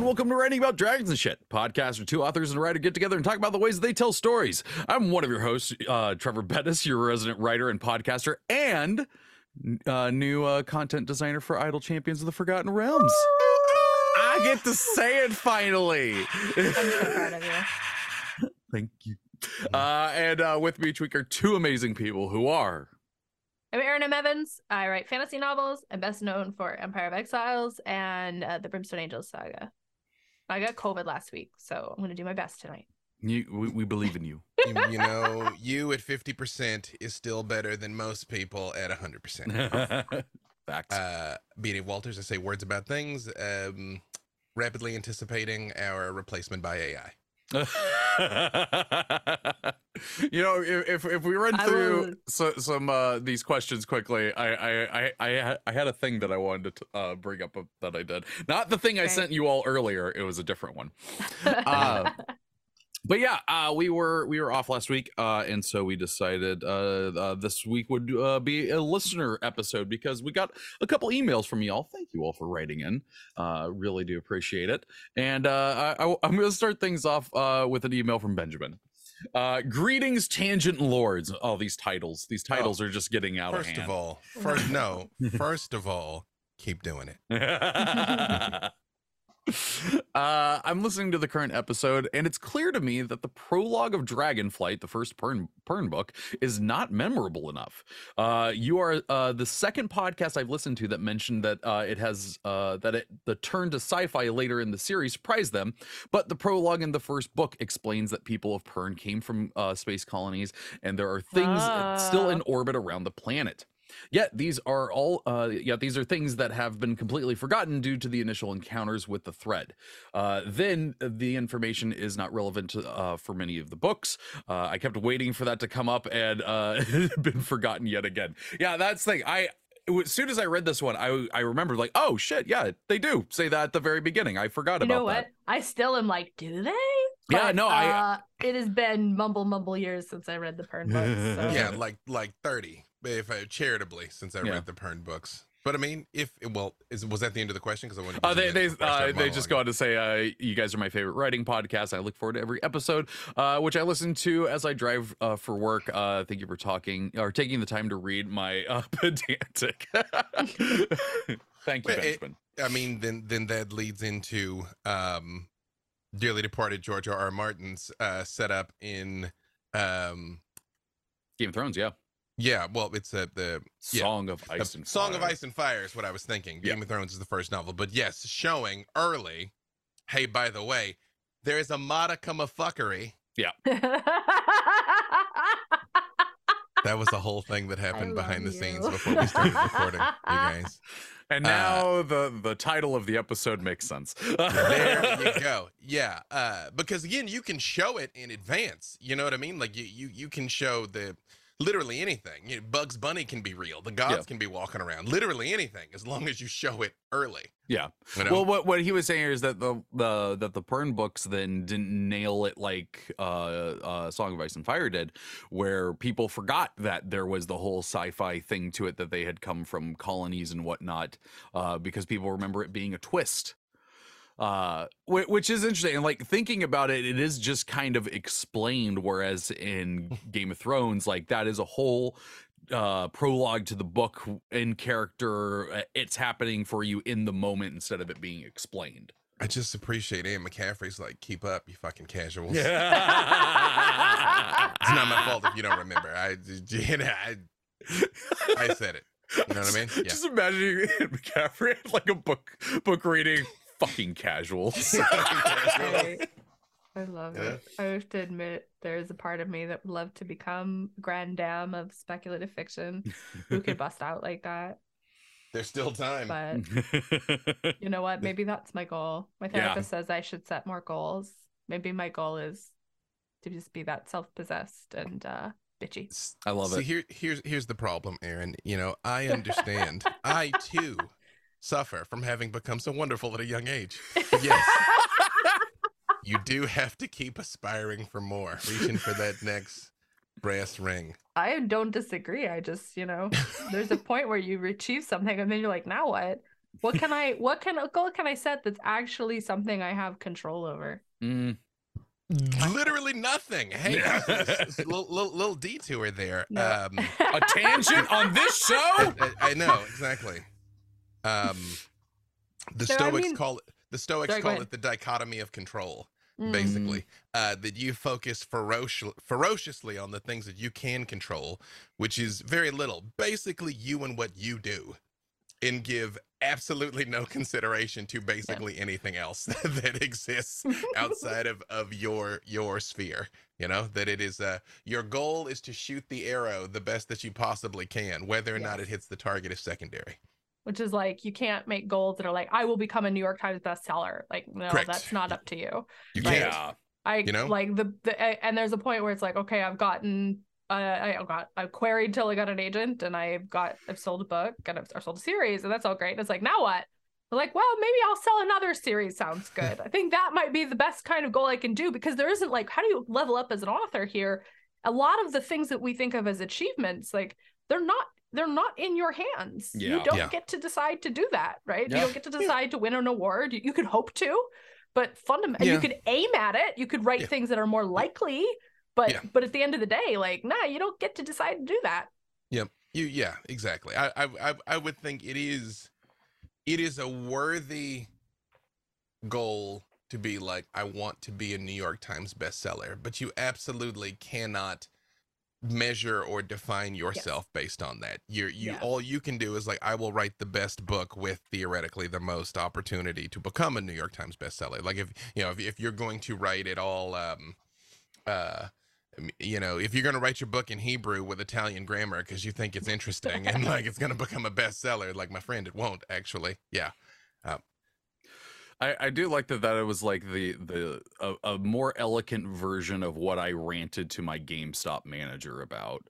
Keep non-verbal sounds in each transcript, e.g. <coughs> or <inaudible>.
and welcome to Writing About Dragons and Shit, podcast where two authors and a writer get together and talk about the ways they tell stories. I'm one of your hosts, uh, Treavor Bettis, your resident writer and podcaster, and uh, new uh, content designer for Idle Champions of the Forgotten Realms. I get to say it finally. I'm so proud of you. Thank you. Uh, and uh, with me each week are two amazing people who are I'm Erin M. Evans. I write fantasy novels. I'm best known for Empire of Exiles and uh, the Brimstone Angels saga. I got COVID last week, so I'm going to do my best tonight. you. We, we believe in you. <laughs> you, you know, you at 50% is still better than most people at 100%. <laughs> Facts. Uh, B. Dave Walters, I say words about things, um, rapidly anticipating our replacement by AI. <laughs> you know, if if, if we run I through will- so, some uh, these questions quickly, I I I I, had a thing that I wanted to uh, bring up uh, that I did. Not the thing I sent you all earlier. It was a different one. <laughs> Uh, But yeah, uh, we were we were off last week, uh, and so we decided uh, uh, this week would uh, be a listener episode because we got a couple emails from y'all. Thank you all for writing in. Uh, really do appreciate it. And uh, I, I, I'm going to start things off uh, with an email from Benjamin. Uh, greetings, tangent lords. All these titles, these titles are just getting out First of hand. of all, <laughs> first, no, first of all, keep doing it. <laughs> <laughs> uh, I'm listening to the current episode, and it's clear to me that the prologue of Dragonflight, the first Pern, Pern book, is not memorable enough. Uh, you are uh, the second podcast I've listened to that mentioned that uh, it has uh, that it the turn to sci-fi later in the series surprised them, but the prologue in the first book explains that people of Pern came from uh, space colonies, and there are things still in Ah. orbit around the planet. Yet these are all, uh, yet these are things that have been completely forgotten due to the initial encounters with the thread. Uh, then the information is not relevant to, uh, for many of the books. Uh, I kept waiting for that to come up and uh, <laughs> been forgotten yet again. Yeah, that's the thing. I as soon as I read this one, I I remembered like, oh shit, yeah, they do say that at the very beginning. I forgot you about know what? that. I still am like, do they? Yeah, But, no, I- Uh, it has been mumble mumble years since I read the Pern books. <laughs> So. Yeah, like like 30, if I, charitably, since I Yeah. read the Pern books. But I mean, if well, is was that the end of the question? Because I wanted. Uh, they they uh, they just go on to say, uh, "You guys are my favorite writing podcast. I look forward to every episode, uh, which I listen to as I drive uh, for work. Uh, thank you for talking or taking the time to read my uh, <laughs> pedantic. <laughs> thank you, it- Benjamin. I mean, then then that leads into um, dearly departed George R. R. Martin's uh, setup in um, Game of Thrones, yeah. Yeah, well, it's uh, the Yeah. Song of Uh, Ice and Fire. Song of Ice and Fire is what I was thinking. Yeah. Game of Thrones is the first novel, but yes, showing early. Hey, by the way, there is a modicum of fuckery. Yeah. <laughs> that was the whole thing that happened behind the you. scenes before we started recording, you guys. <laughs> And Uh, now the the title of the episode makes sense. There you <laughs> go. Yeah, uh, because again, you can show it in advance. You know what I mean? Like you, you, you can show the literally anything. You know, Bugs Bunny can be real. The gods Yeah. can be walking around. Literally anything, as long as you show it early. Yeah. You know? Well, what what he was saying is that the the that the Pern books then didn't nail it like uh, uh, Song of Ice and Fire did, where people forgot that there was the whole sci-fi thing to it that they had come from colonies and whatnot, uh, because people remember it being a twist. Uh, which is interesting. And like thinking about it, it is just kind of explained. Whereas in <laughs> Game of Thrones, like that is a whole uh prologue to the book in character uh, it's happening for you in the moment instead of it being explained I just appreciate Anne McCaffrey's like, keep up, you fucking casuals. yeah It's not my fault if you don't remember. I, you know, I, I said it. You know what I mean? <laughs> Yeah. just imagining <laughs> mccaffrey like a book book reading fucking casuals <laughs> I, I love Yeah. it. I have to admit, there's a part of me that would love to become grand dame of speculative fiction who could <laughs> bust out like that. There's still time. But <laughs> you know what? Maybe that's my goal. My Yeah. therapist says I should set more goals. Maybe my goal is to just be that self-possessed and uh bitchy. I love See, it here, here's here's the problem, Erin. You know, I understand. I too suffer from having become so wonderful at a young age. Yes, <laughs> you do have to keep aspiring for more, reaching for that next brass ring. I don't disagree. I just, you know, there's a point where you achieve something and then you're like, now what? What can I what can what goal can I set that's actually something I have control over? Mm, Literally nothing. Hey, Yeah. little, little, little detour there. No. Um, a tangent on this <laughs> show? I, I know exactly. Um, the So, I Stoics mean- call it the Stoics Sorry, call it the dichotomy of control. Mm. Basically, uh, that you focus feroci- ferociously on the things that you can control, which is very little. Basically, you and what you do, and give absolutely no <laughs> consideration to basically anything else <laughs> that exists <laughs> outside of of your your sphere you know that it is uh your goal is to shoot the arrow the best that you possibly can whether or not it hits the target is secondary Which is like you can't make goals that are like I will become a New York Times bestseller. Like no, Correct. that's not up to you. you Right. can't Yeah. I You know? like the, the and there's a point where it's like okay I've gotten uh, I got I queried till I got an agent and I've got I've sold a book and I've, I've sold a series and that's all great and it's like now what I'm like well maybe I'll sell another series sounds <laughs> good I think that might be the best kind of goal I can do because there isn't like how do you level up as an author here a lot of the things that we think of as achievements like they're not they're not in your hands you don't Yeah. get to decide to do that right you don't get to decide to win an award you, you could hope to but fundamentally Yeah. you could aim at it you could write Yeah. things that are more likely but Yeah. but at the end of the day like nah you don't get to decide to do that Yep. you yeah exactly I, I i i would think it is it is a worthy goal to be like i want to be a new york times bestseller but you absolutely cannot measure or define yourself based on that. You're you Yeah. all you can do is like i will write the best book with theoretically the most opportunity to become a new york times bestseller. Like if you know if, if you're going to write it all um uh you know if you're going to write your book in hebrew with italian grammar because you think it's interesting and <laughs> like it's going to become a bestseller like my friend it won't actually. Yeah I, I do like that that it was like the the a, a more elegant version of what I ranted to my GameStop manager about.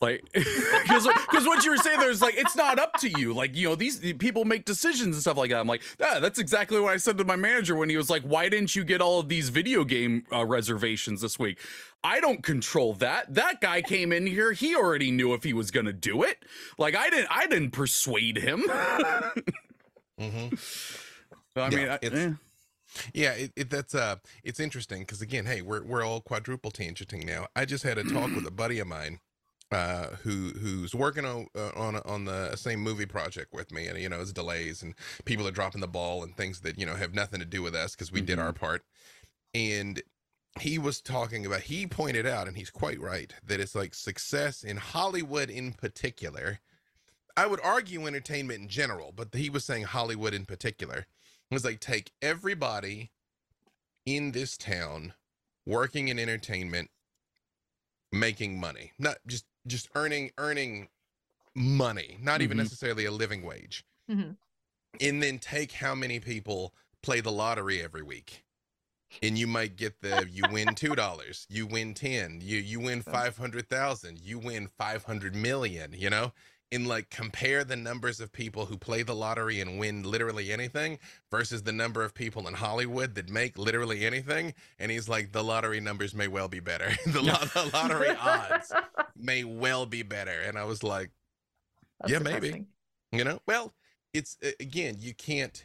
Like, <laughs> because what you were saying there is like it's not up to you. Like you know these people make decisions and stuff like that. I'm like, yeah, that's exactly what I said to my manager when he was like, why didn't you get all of these video game uh, reservations this week? I don't control that. That guy came in here. He already knew if he was gonna do it. Like I didn't. I didn't persuade him. <laughs> hmm I Yeah, mean, I, it's- eh. Yeah, it, it, that's uh, it's interesting because again, hey, we're we're all quadruple tangenting now. I just had a talk with a <clears throat> buddy of mine, uh, who who's working on uh, on on the same movie project with me, and you know, it's delays and people are dropping the ball and things that you know have nothing to do with us because we did our part, and he was talking about he pointed out and he's quite right that it's like success in Hollywood in particular. I would argue entertainment in general, but he was saying Hollywood in particular was like take everybody in this town working in entertainment making money not just just earning earning money not even Mhm. necessarily a living wage Mhm. and then take how many people play the lottery every week and you might get the you win two dollars you win ten you you win <laughs> five hundred thousand you win five hundred million you know and like compare the numbers of people who play the lottery and win literally anything versus the number of people in Hollywood that make literally anything. And he's like, the lottery numbers may well be better. <laughs> the, lo- the lottery odds <laughs> may well be better. And I was like, That's Yeah, maybe. you know, well, it's again, you can't.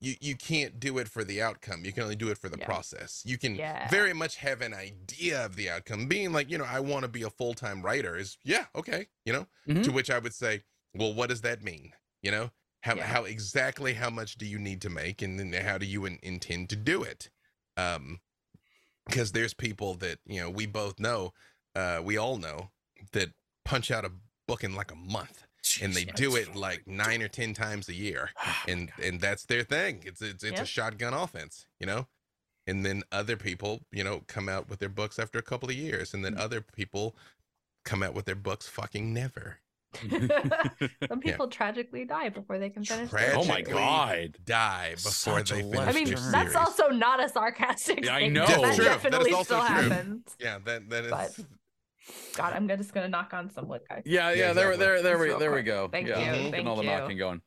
You, you can't do it for the outcome. You can only do it for the Yeah. process. You can Yeah. very much have an idea of the outcome. Being like, you know, I want to be a full time writer is, yeah, okay, you know, Mhm. to which I would say, well, what does that mean? You know, how, Yeah. how exactly how much do you need to make and then how do you in, intend to do it? Um, because there's people that, you know, we both know, uh, we all know that punch out a book in like a month and they Jeez, do it like nine or 10 times a year Oh and and that's their thing. It's it's it's Yeah. a shotgun offense, you know. And then other people, you know, come out with their books after a couple of years, and then Mm. other people come out with their books fucking never. <laughs> Some people tragically die before they can finish. their Tragic. oh my god. Die before Such they finish I mean, their that's series. also not a sarcastic. Yeah, I know. That That's true. That is definitely also still true. happens. yeah. That that is But- God, I'm just gonna knock on some wood, guys. Yeah, yeah, Yeah, there, exactly. there, there Just we, real there we go. Thank yeah, you, getting thank all the you. knocking going.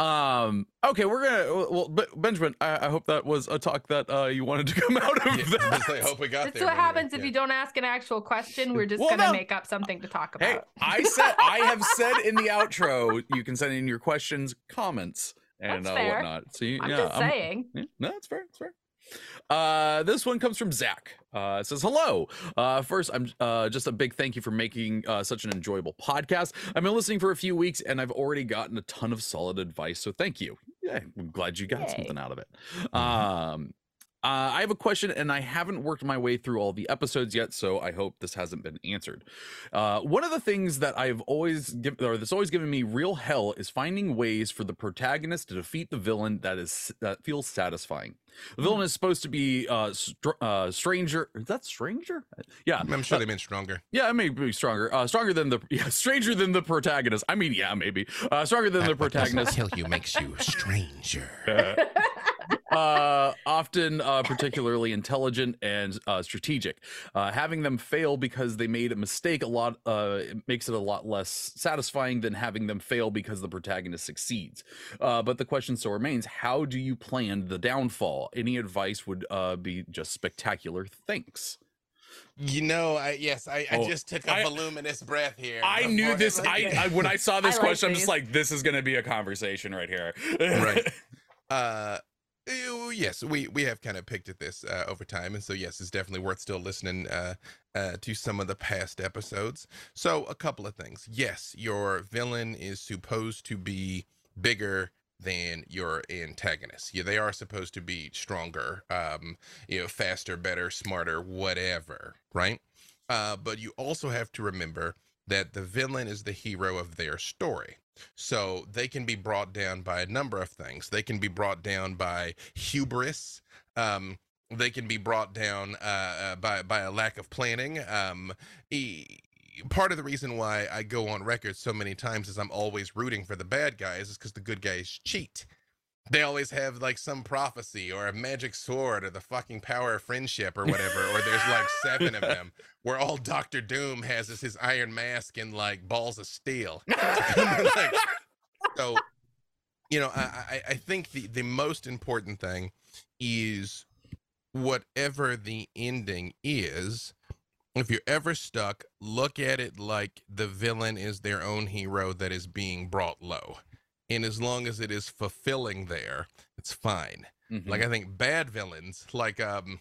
Um, okay, we're gonna. Well, Ben- Benjamin, I, I hope that was a talk that uh, you wanted to come out of Yeah, that. <laughs> I hope we got That's there. what but anyway, happens if you don't ask an actual question. We're just Well, gonna no. make up something to talk Hey, about. I <laughs> said I have said in the outro, you can send in your questions, comments, and uh, fair. whatnot. So you, I'm yeah, just I'm- saying. yeah, no, that's fair. That's fair. Uh, this one comes from Zach. Uh, it says, "Hello. Uh, first, I'm uh, just a big thank you for making uh, such an enjoyable podcast. I've been listening for a few weeks, and I've already gotten a ton of solid advice. So thank you. Yeah, I'm glad you got Yay. something out of it. Um, uh, I have a question, and I haven't worked my way through all the episodes yet, so I hope this hasn't been answered. Uh, one of the things that I've always given, or that's always given me real hell, is finding ways for the protagonist to defeat the villain that is that feels satisfying. The villain is supposed to be uh, str- uh stranger. Is that stranger? Yeah, I'm sure they meant stronger. yeah, it may be stronger. Uh, stronger than the <laughs> yeah, stranger than the protagonist. I mean, yeah, maybe uh, stronger than the But doesn't protagonist. kill you makes you <laughs> stranger. Uh, often uh, particularly intelligent and uh, strategic. Uh, having them fail because they made a mistake a lot uh, it makes it a lot less satisfying than having them fail because the protagonist succeeds. Uh, but the question still remains: How do you plan the downfall? Any advice would uh, be just spectacular. Thanks. You know, I yes, I, I Oh, just took a I- voluminous breath here. I knew this. I, I when I saw <laughs> this I like question, I'm just like, this is going to be a conversation right here. Right. <laughs> uh ew, yes we we have kind of picked at this uh, over time and so yes it's definitely worth still listening uh, uh to some of the past episodes. So a couple of things. Yes your villain is supposed to be bigger than your antagonist. Yeah they are supposed to be stronger um you know faster better smarter whatever right? Uh but you also have to remember that the villain is the hero of their story so they can be brought down by a number of things. They can be brought down by hubris. Um, they can be brought down uh, uh, by by a lack of planning. Um, e- part of the reason why I go on record so many times is I'm always rooting for the bad guys is because the good guys cheat. They always have like some prophecy or a magic sword or the fucking power of friendship or whatever, or there's like seven of them <laughs> where all Doctor Doom has is his iron mask and like balls of steel. <laughs> <laughs> Like, so you know I, I i think the the most important thing is whatever the ending is if you're ever stuck look at it like the villain is their own hero that is being brought low and as long as it is fulfilling there it's fine Mhm. like I think bad villains, like um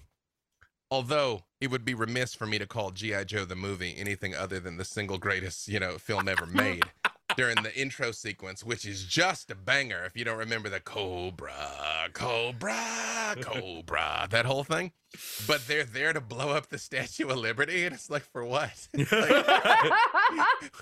although it would be remiss for me to call G.I. Joe the movie anything other than the single greatest, you know, film ever made <laughs> during the intro sequence, which is just a banger if you don't remember the Cobra, Cobra, Cobra, that whole thing. But they're there to blow up the Statue of Liberty, and it's like for what? <laughs> Like,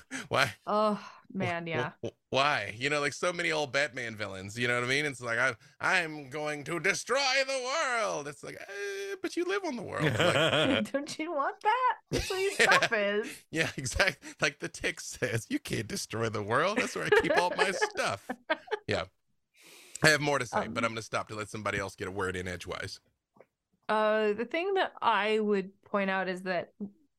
<laughs> why? oh man, yeah. Wh- wh- Why? You know, like so many old Batman villains. You know what I mean? It's like I, I'm going to destroy the world. It's like, eh, but you live on the world. Like, <laughs> <laughs> Don't you want that? That's what your <laughs> Yeah. stuff is. yeah, exactly. Like the tick says, you can't destroy the world. That's where I keep all my stuff. Yeah. I have more to say, but Um, I'm going to stop to let somebody else get a word in edgewise. Uh, the thing that I would point out is that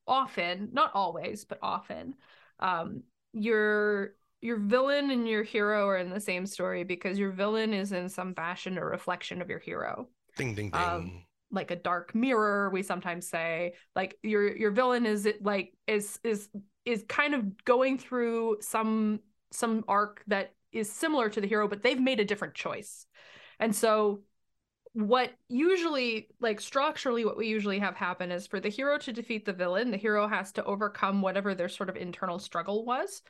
often, not always, but often, um, your your villain and your hero are in the same story because your villain is in some fashion a reflection of your hero. Ding, ding, ding. um, like a dark mirror we sometimes say like your your villain is it like is is is kind of going through some some arc that is similar to the hero but they've made a different choice and so what usually like structurally what we usually have happen is for the hero to defeat the villain the hero has to overcome whatever their sort of internal struggle was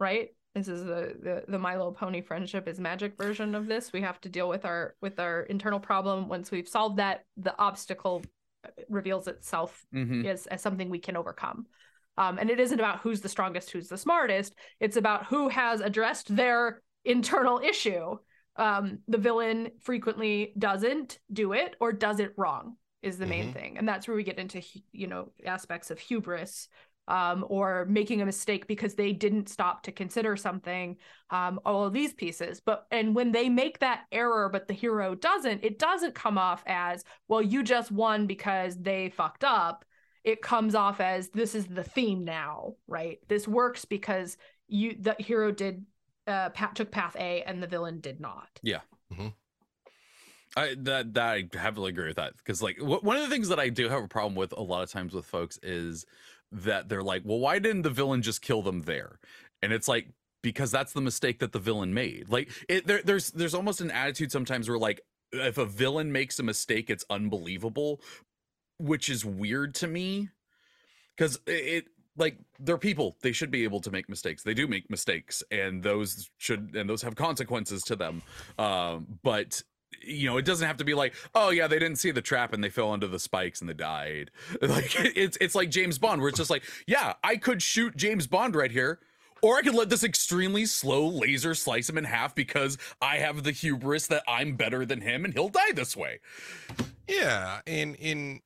right? This is the, the the My Little Pony friendship is magic version of this. We have to deal with our with our internal problem. Once we've solved that the obstacle reveals itself Mhm. as, as something we can overcome. Um, and it isn't about who's the strongest who's the smartest. It's about who has addressed their internal issue um, the villain frequently doesn't do it or does it wrong is the main Mhm. thing. And that's where we get into you know aspects of hubris um, or making a mistake because they didn't stop to consider something um, all of these pieces. But and when they make that error but the hero doesn't it doesn't come off as well you just won because they fucked up. It comes off as this is the theme now right? This works because you the hero did uh Pat took path a and the villain did not yeah. I that that I heavily agree with that because like wh- one of the things that I do have a problem with a lot of times with folks is that they're like, well, why didn't the villain just kill them there? And it's like because that's the mistake that the villain made. Like it, there, there's there's almost an attitude sometimes where like if a villain makes a mistake, it's unbelievable, which is weird to me because it like they're people. They should be able to make mistakes. They do make mistakes and those should and those have consequences to them. Um but you know it doesn't have to be like oh yeah they didn't see the trap and they fell under the spikes and they died. <laughs> Like it's it's like james bond where it's just like yeah i could shoot james bond right here or I could let this extremely slow laser slice him in half because I have the hubris that I'm better than him and he'll die this way. Yeah, and in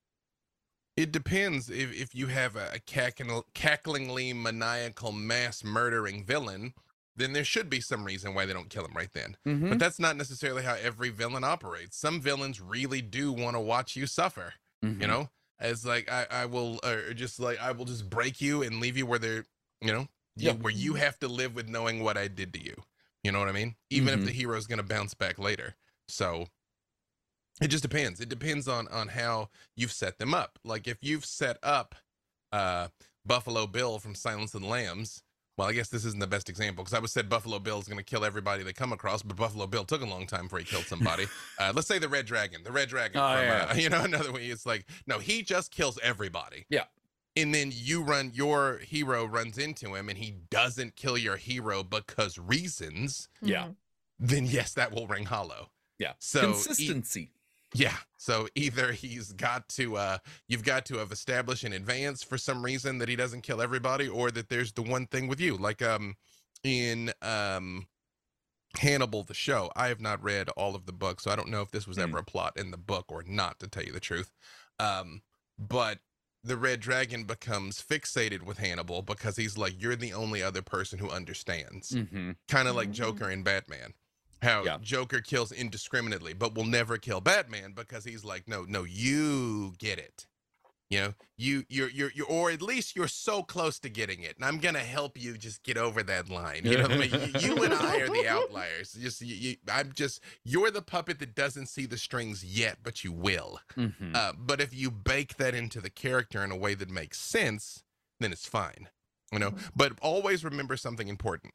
it depends if if you have a, a cackling, cacklingly maniacal mass murdering villain, then there should be some reason why they don't kill him right then. Mm-hmm. But that's not necessarily how every villain operates. Some villains really do want to watch you suffer. Mm-hmm. You know, as like I I will or just like I will just break you and leave you where they're you know you, where you have to live with knowing what I did to you. You know what I mean? Even Mhm. if the hero's gonna bounce back later. So it just depends. It depends on on how you've set them up. Like if you've set up uh Buffalo Bill from Silence of the Lambs. Well, I guess this isn't the best example because I would said Buffalo Bill is going to kill everybody they come across, but Buffalo Bill took a long time before he killed somebody. <laughs> uh, let's say the Red Dragon, the Red Dragon. Oh, from, yeah. uh, <laughs> you know, another way. It's like no, he just kills everybody. Yeah. And then you run, your hero runs into him, and he doesn't kill your hero because reasons. Yeah. Mhm. Then yes, that will ring hollow. Yeah. So e- Consistency. Yeah. So either he's got to uh you've got to have established in advance for some reason that he doesn't kill everybody or that there's the one thing with you. Like um in um Hannibal the show. I have not read all of the books, so I don't know if this was Mm. ever a plot in the book or not to tell you the truth. Um but the red dragon becomes fixated with Hannibal because he's like you're the only other person who understands Mm-hmm. kind of like Mhm. Joker and Batman. How Yeah. Joker kills indiscriminately, but will never kill Batman because he's like, no, no, you get it. You know, you you're you're you're or at least you're so close to getting it, and I'm gonna help you just get over that line. You know, I mean? you, you and I are the outliers. <laughs> Just you, you, I'm just you're the puppet that doesn't see the strings yet, but you will. Mm-hmm. Uh, but if you bake that into the character in a way that makes sense, then it's fine. You know, Mhm. but always remember something important.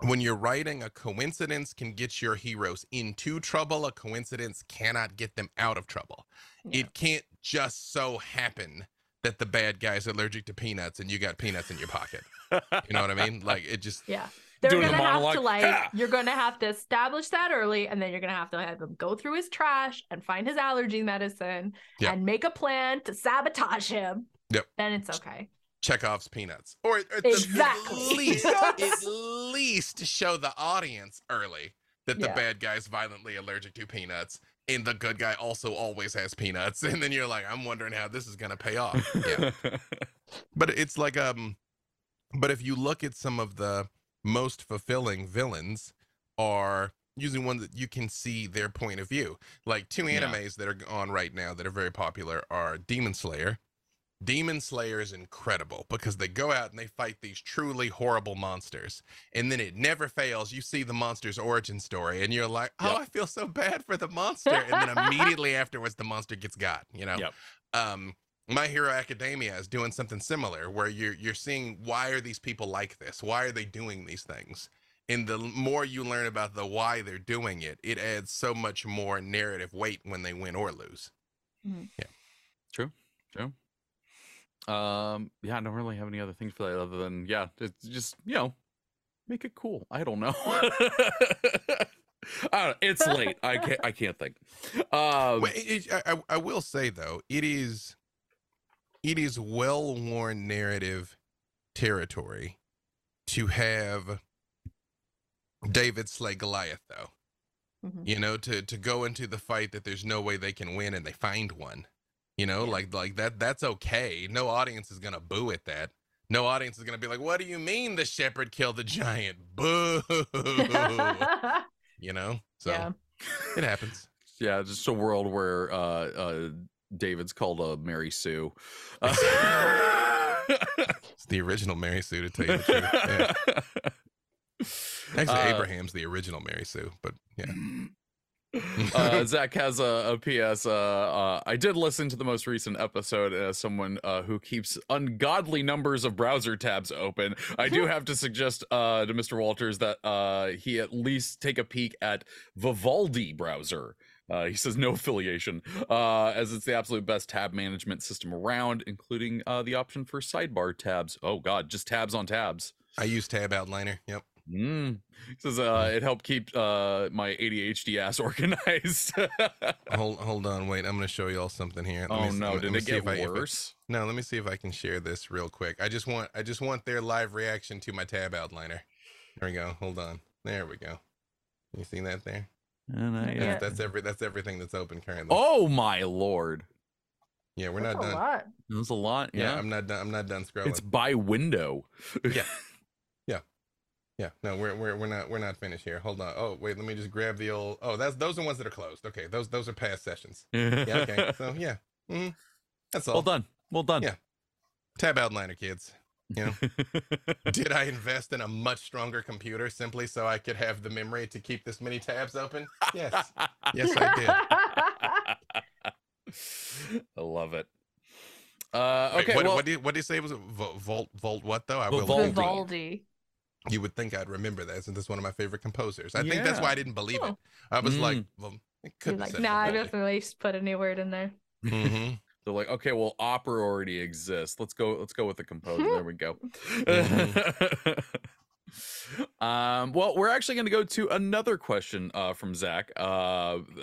When you're writing, a coincidence can get your heroes into trouble. A coincidence cannot get them out of trouble. Yeah. It can't just so happen that the bad guy's allergic to peanuts and you got peanuts in your pocket. You know what I mean? Like it just Yeah. They're Doing the gonna have to like "Ha!" you're gonna have to establish that early and then you're gonna have to have him go through his trash and find his allergy medicine Yeah. and make a plan to sabotage him. Yep. Then it's okay. Chekhov's peanuts, or, at the- Exactly. <laughs> at least at least show the audience early that the Yeah. bad guy's violently allergic to peanuts, and the good guy also always has peanuts, <laughs> and then you're like, I'm wondering how this is gonna pay off. Yeah, <laughs> but it's like um, but if you look at some of the most fulfilling villains, are usually ones that you can see their point of view. Like two Yeah. animes that are on right now that are very popular are Demon Slayer. Demon Slayer is incredible because they go out and they fight these truly horrible monsters. And then it never fails. You see the monster's origin story and you're like, oh, Yep. I feel so bad for the monster. And then immediately <laughs> afterwards, the monster gets got, you know? Yep. Um, my Hero Academia is doing something similar where you're you're seeing why are these people like this? Why are they doing these things? And the more you learn about the why they're doing it, it adds so much more narrative weight when they win or lose. Yeah. True. True. Um, yeah, I don't really have any other things for that other than yeah, it's just you know, make it cool. I don't know. <laughs> I don't know. It's late. I <laughs> can't. I can't think. Um, Well, it, it, I, I- I will say though, it is it is well worn narrative territory to have David slay Goliath though. Mhm. You know, to to go into the fight that there's no way they can win and they find one. You know, Yeah. like like that that's okay. No audience is gonna boo at that. No audience is gonna be like, "What do you mean the shepherd killed the giant?" <laughs> Boo! <laughs> you know, so yeah. it happens. yeah, just a world where uh, uh, David's called a Mary Sue. Uh, <laughs> It's the original Mary Sue, to tell you the truth. Yeah. Actually, Uh, Abraham's the original Mary Sue, but yeah. <clears throat> uh, Zach has a, a PS. Uh, uh, I did listen to the most recent episode as someone uh, who keeps ungodly numbers of browser tabs open. I do <laughs> have to suggest uh, to Mr. Walters that uh, he at least take a peek at Vivaldi browser. Uh, he says no affiliation, uh, as it's the absolute best tab management system around, including uh, the option for sidebar tabs. Oh God, just tabs on tabs. I use Tab Outliner. Yep. Mm. He says uh, it helped keep uh, my ADHD ass <laughs> organized. hold hold on, wait. I'm gonna show y'all something here. Let oh me, no, let did me it see get if I- if it- worse? no, let me see if I can share this real quick. I just want I just want their live reaction to my tab outliner. There we go. Hold on. There we go. You see that there? And I, Yeah. That's, that's every that's everything that's open currently. Oh my lord, yeah, we're That's not a done. lot. that was a lot. Yeah, Yeah, I'm not done. I'm not done scrolling. it's by window. Yeah. <laughs> Yeah, no, we're we're we're not we're not finished here. Hold on. Oh wait, let me just grab the old. Oh, that's those are ones that are closed. Okay, those those are past sessions. <laughs> Yeah. Okay. so yeah, hmm that's all. well done. Well done. Yeah. Tab outliner, kids. You know, <laughs> did I invest in a much stronger computer simply so I could have the memory to keep this many tabs open? Yes. Yes, I did. <laughs> I love it. Uh, Wait, okay, what, well, what did you, what did you say it was Vo- Volt Volt what though? I will Vivaldi. Look into it. Vivaldi. You would think I'd remember that since it's one of my favorite composers. I think that's why I didn't believe it. I was like, Mm. well, it could be like, nah, I Vivaldi. definitely put a new word in there. Mhm. <laughs> they're like, okay, well, opera already exists. Let's go. Let's go with the composer. there we go. <laughs> um, well, we're actually going to go to another question uh, from Zach. Uh,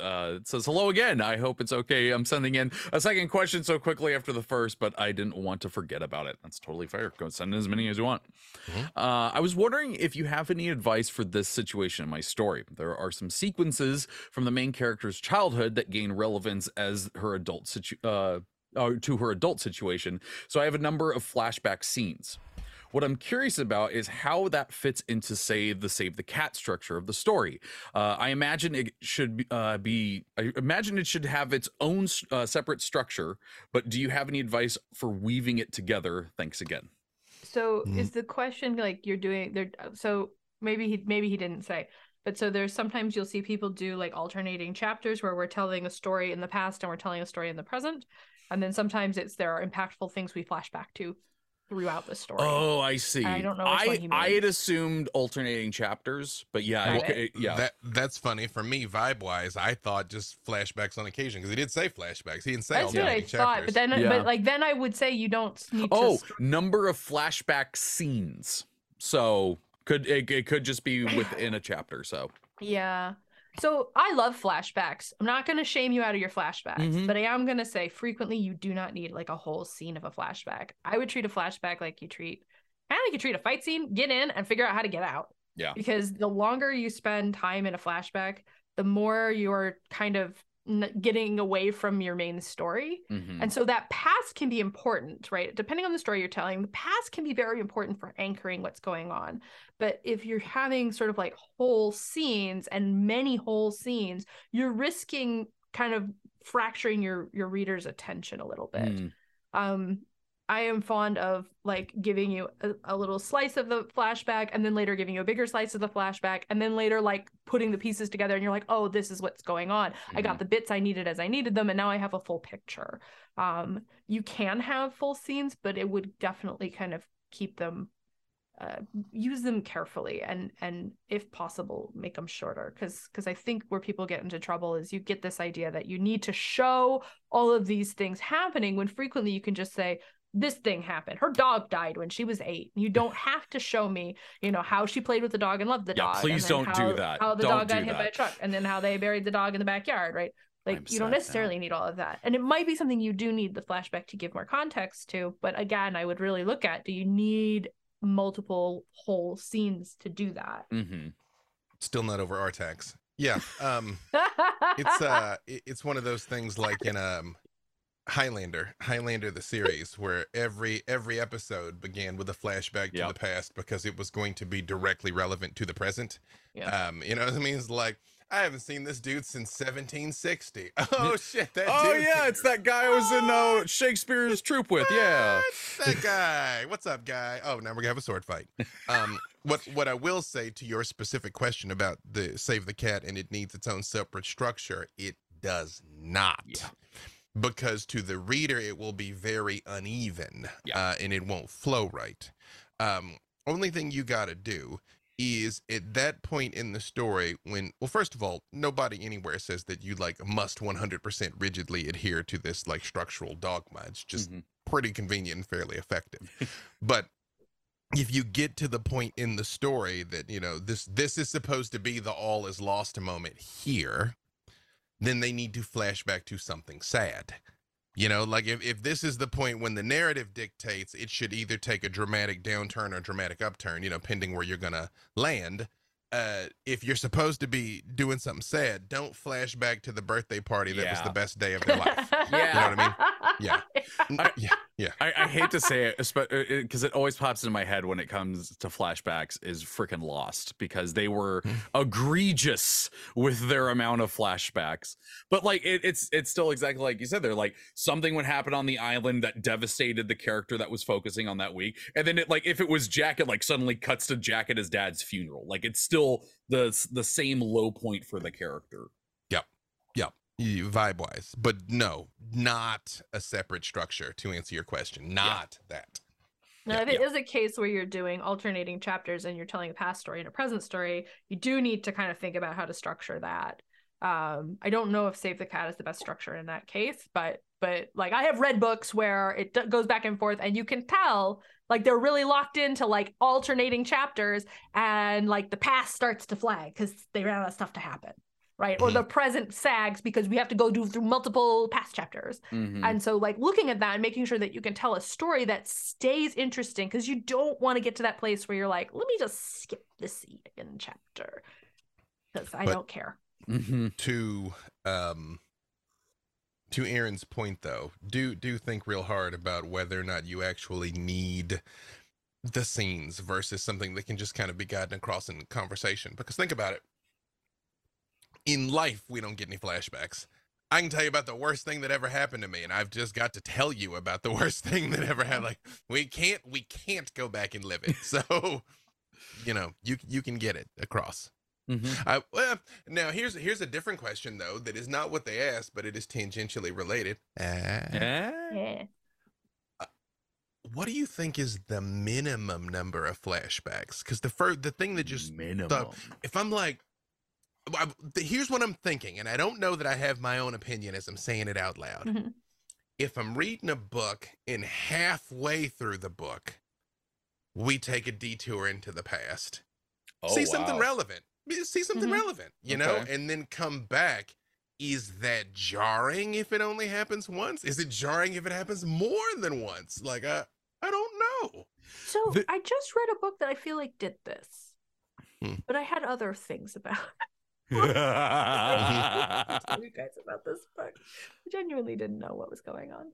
uh, it says, "Hello again. I hope it's okay. I'm sending in a second question so quickly after the first, but I didn't want to forget about it. That's totally fair. Go send in as many as you want." Mhm. Uh, I was wondering if you have any advice for this situation in my story. There are some sequences from the main character's childhood that gain relevance as her adult situ- uh, uh, to her adult situation. So I have a number of flashback scenes. What I'm curious about is how that fits into, say, the save the cat structure of the story. Uh, I imagine it should be, uh, be. I imagine it should have its own uh, separate structure. But do you have any advice for weaving it together? Thanks again. So Mhm. is the question like you're doing there? So maybe he maybe he didn't say, but so there's sometimes you'll see people do like alternating chapters where we're telling a story in the past and we're telling a story in the present, and then sometimes it's there are impactful things we flash back to throughout the story. Oh, I see. I don't know which I, one he I had assumed alternating chapters, but yeah, Got okay, yeah. That that's funny for me vibe wise. I thought just flashbacks on occasion because he did say flashbacks. He didn't say That's what I alternating thought, chapters. but then Yeah. but like then I would say you don't need to. oh, to. number of flashback scenes. So could it, it could just be within a chapter. So Yeah. So I love flashbacks. I'm not going to shame you out of your flashbacks, Mhm. but I am going to say frequently you do not need like a whole scene of a flashback. I would treat a flashback like you treat kind of like you treat a fight scene, get in and figure out how to get out. Yeah. Because the longer you spend time in a flashback, the more you're kind of getting away from your main story. mhm. And so that past can be important, right? Depending on the story you're telling, the past can be very important for anchoring what's going on. But if you're having sort of like whole scenes and many whole scenes, you're risking kind of fracturing your your reader's attention a little bit. Mm. Um I am fond of like giving you a, a little slice of the flashback and then later giving you a bigger slice of the flashback and then later like putting the pieces together and you're like, "Oh, this is what's going on." I got the bits I needed as I needed them, and now I have a full picture. Um, you can have full scenes, but it would definitely kind of keep them, uh, use them carefully, and and if possible, make them shorter. Because because I think where people get into trouble is you get this idea that you need to show all of these things happening when frequently you can just say. This thing happened. Her dog died when she was eight. You don't have to show me, you know, how she played with the dog and loved the Yeah, dog. and please then don't do that. How the Don't dog got do hit by a truck, and then how they buried the dog in the backyard, right? Like I'm you don't sad now. necessarily need all of that. And it might be something you do need the flashback to give more context to, but again, I would really look at do you need multiple whole scenes to do that? Mm-hmm. Still not over Artax. Yeah. Um. <laughs> it's uh it's one of those things like in um Highlander, Highlander the series, where every every episode began with a flashback to Yep. the past because it was going to be directly relevant to the present. Yeah. Um, you know what I mean? It's like I haven't seen this dude since 1760. <laughs> Oh shit, that oh yeah, can it's that guy I was in uh, Shakespeare's troupe with. Yeah. That guy. What's up, guy? Oh, now we're gonna have a sword fight. Um, what what I will say to your specific question about the Save the Cat and it needs its own separate structure, it does not. Yeah. Because to the reader, it will be very uneven, Yeah. uh, and it won't flow right. Um, only thing you got to do is at that point in the story when well first of all nobody anywhere says that you like must 100% rigidly adhere to this like structural dogma it's just Mhm. pretty convenient and fairly effective but if you get to the point in the story that you know this this is supposed to be the all is lost moment here then they need to flash back to something sad you know like if, if this is the point when the narrative dictates it should either take a dramatic downturn or dramatic upturn you know pending where you're gonna land uh if you're supposed to be doing something sad don't flash back to the birthday party that was the best day of <laughs> their life Yeah. You know what I mean? <laughs> Yeah. <laughs> I- yeah yeah I, I hate to say it, because it always pops into my head when it comes to flashbacks. Is freaking Lost because they were Hmm. egregious with their amount of flashbacks. But like it, it's it's still exactly like you said. They're like something would happen on the island that devastated the character that was focusing on that week, and then it like if it was Jack, it like suddenly cuts to Jack at his dad's funeral. Like it's still the the same low point for the character. Vibe wise but no not a separate structure to answer your question not that Now, Yeah, if it yeah. is a case where you're doing alternating chapters and you're telling a past story and a present story, you do need to kind of think about how to structure that. Um, I don't know if Save the Cat is the best structure in that case, but but like I have read books where it d- goes back and forth, and you can tell like they're really locked into like alternating chapters, and like the past starts to flag because they ran out of stuff to happen, right? Or Mhm. the present sags because we have to go do through multiple past chapters. Mhm. And so, like, looking at that and making sure that you can tell a story that stays interesting because you don't want to get to that place where you're like, let me just skip the second chapter because I But- don't care. Mhm. to um to Erin's point though do do think real hard about whether or not you actually need the scenes versus something that can just kind of be gotten across in conversation because think about it in life we don't get any flashbacks I can tell you about the worst thing that ever happened to me, and I've just got to tell you about the <laughs> worst thing that ever happened. Like we can't, we can't go back and live it. <laughs> So, you know, you you can get it across. Mhm. I, well, now here's here's a different question though that is not what they asked, but it is tangentially related. Uh, Eh? Yeah. What do you think is the minimum number of flashbacks? Because the first the thing that just minimum. if I'm like, I- th- here's what I'm thinking, and I don't know that I have my own opinion as I'm saying it out loud. Mhm. If I'm reading a book and halfway through the book, we take a detour into the past. Oh, see something relevant see something Mhm. relevant you know and then come back is that jarring if it only happens once is it jarring if it happens more than once like i i don't know So The- I just read a book that I feel like did this, Hmm. but I had other things about tell <laughs> <laughs> you guys about this book. I genuinely didn't know what was going on.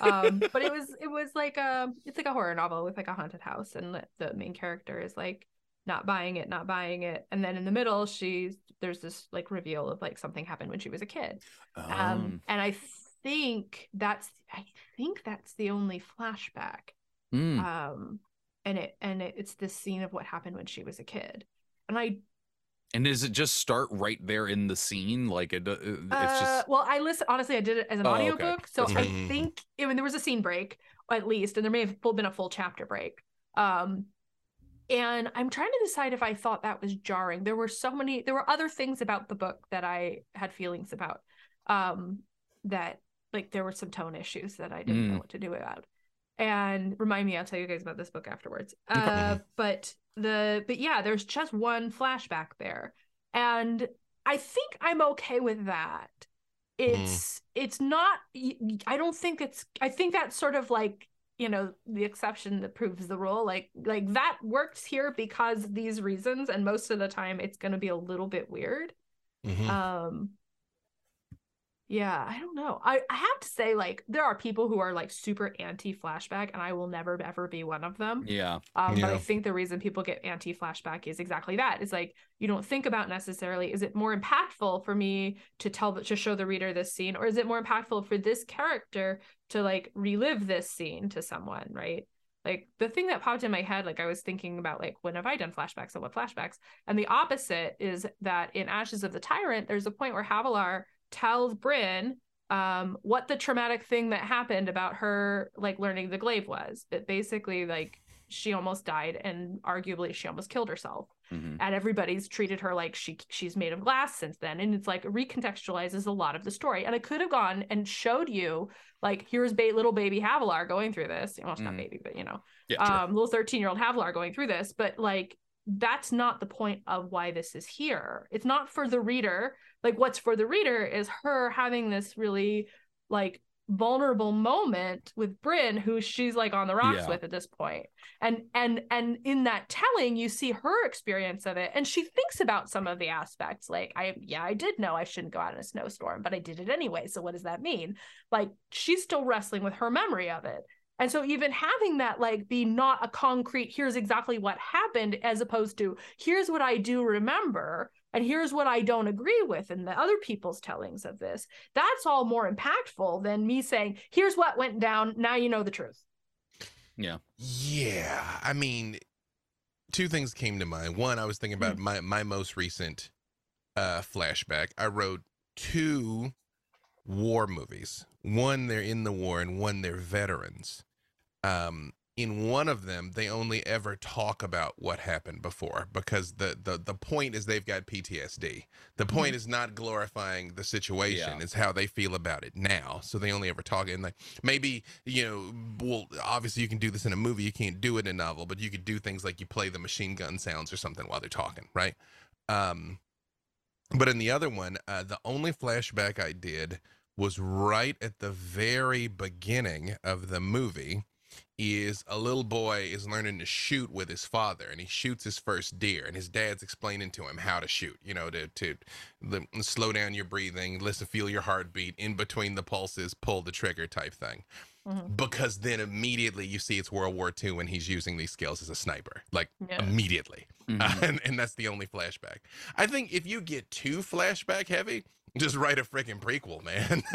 Um, but it was it was like a it's like a horror novel with like a haunted house, and the, the main character is like not buying it, not buying it, and then in the middle, she's there's this like reveal of like something happened when she was a kid. Um, Um, and I think that's I think that's the only flashback. mm. Um, and it and it, it's this scene of what happened when she was a kid, and I and does it just start right there in the scene? Like it, uh, it's Uh, just well, I listen. Honestly, I did it as an Oh, okay. audiobook, so That's I fine. think I mean there was a scene break at least, and there may have been a full chapter break. Um, and I'm trying to decide if I thought that was jarring. There were so many. There were other things about the book that I had feelings about. Um, that like there were some tone issues that I didn't know Mm. what to do about. And remind me, I'll tell you guys about this book afterwards. Okay. Uh, but the but yeah, there's just one flashback there, and I think I'm okay with that. It's it's not. i don't think it's. I think that's sort of like you know the exception that proves the rule. Like like that works here because these reasons, and most of the time it's going to be a little bit weird. Mhm. Um, Yeah, I don't know. I, I have to say, like, there are people who are like super anti flashback, and I will never ever be one of them. Yeah. Um, But I think the reason people get anti flashback is exactly that. It's like you don't think about necessarily is it more impactful for me to tell to show the reader this scene, or is it more impactful for this character to like relive this scene to someone, right? Like the thing that popped in my head, like I was thinking about like when have I done flashbacks and what flashbacks? And the opposite is that in Ashes of the Tyrant, there's a point where Havilar tells Brin um what the traumatic thing that happened about her like learning the glaive was. That basically like she almost died and arguably she almost killed herself Mhm. and everybody's treated her like she she's made of glass since then and it's like recontextualizes a lot of the story and i could have gone and showed you like here's ba- little baby havilar going through this well it's not Mhm. baby but you know Yeah. um little 13 year old havilar going through this but like that's not the point of why this is here it's not for the reader like what's for the reader is her having this really like vulnerable moment with Brin who she's like on the rocks Yeah. with at this point. point and and and in that telling you see her experience of it and she thinks about some of the aspects like I yeah I did know I shouldn't go out in a snowstorm but I did it anyway so what does that mean like she's still wrestling with her memory of it and so even having that like be not a concrete here's exactly what happened as opposed to here's what I do remember and here's what I don't agree with in the other people's tellings of this that's all more impactful than me saying here's what went down now you know the truth Yeah, Yeah. I mean, two things came to mind. One, I was thinking about my my most recent uh flashback. I wrote two war movies. One they're in the war and one they're veterans. Um in one of them they only ever talk about what happened before because the the the point is they've got PTSD. The point is not glorifying the situation, Yeah. it's how they feel about it now. So they only ever talk and like maybe you know well obviously you can do this in a movie you can't do it in a novel but you could do things like you play the machine gun sounds or something while they're talking right um but in the other one uh the only flashback i did was right at the very beginning of the movie is a little boy is learning to shoot with his father and he shoots his first deer and his dad's explaining to him how to shoot you know to to the, slow down your breathing listen feel your heartbeat in between the pulses pull the trigger type thing Mhm. because then immediately you see it's world war ii and he's using these skills as a sniper like Yeah. immediately <laughs> Mhm. uh, and, and that's the only flashback i think if you get too flashback heavy just write a freaking prequel man. <laughs>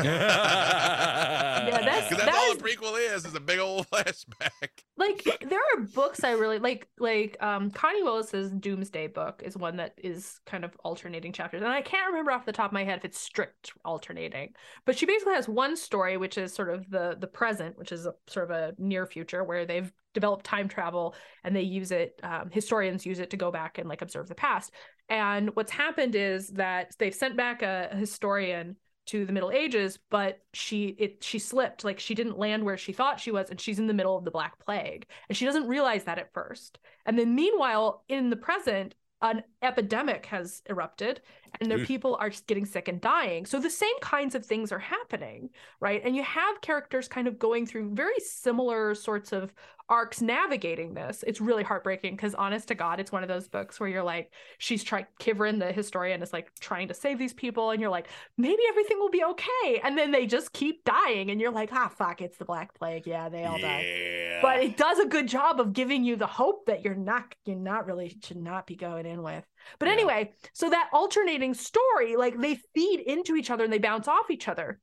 Yeah, that's- because that's that all is- a prequel is is a big old <laughs> flashback. Like there are books I really like like um Connie Willis's Doomsday book is one that is kind of alternating chapters and I can't remember off the top of my head if it's strict alternating but she basically has one story which is sort of the the present which is a sort of a near future where they've developed time travel and they use it um, historians use it to go back and like observe the past. And what's happened is that they've sent back a, a historian to the Middle Ages, but she it she slipped, like she didn't land where she thought she was, and she's in the middle of the Black Plague, and she doesn't realize that at first. And then meanwhile, in the present, an epidemic has erupted, and their people are just getting sick and dying. So the same kinds of things are happening, right? And you have characters kind of going through very similar sorts of arcs navigating this. It's really heartbreaking because honest to God, it's one of those books where you're like, she's trying Kivrin, the historian, is like trying to save these people, and you're like, maybe everything will be okay. And then they just keep dying, and you're like, ah, fuck, it's the Black Plague. Yeah, they all die. But it does a good job of giving you the hope that you're not, you're not really should not be going in with. But Yeah. anyway, so that alternating story, like they feed into each other and they bounce off each other.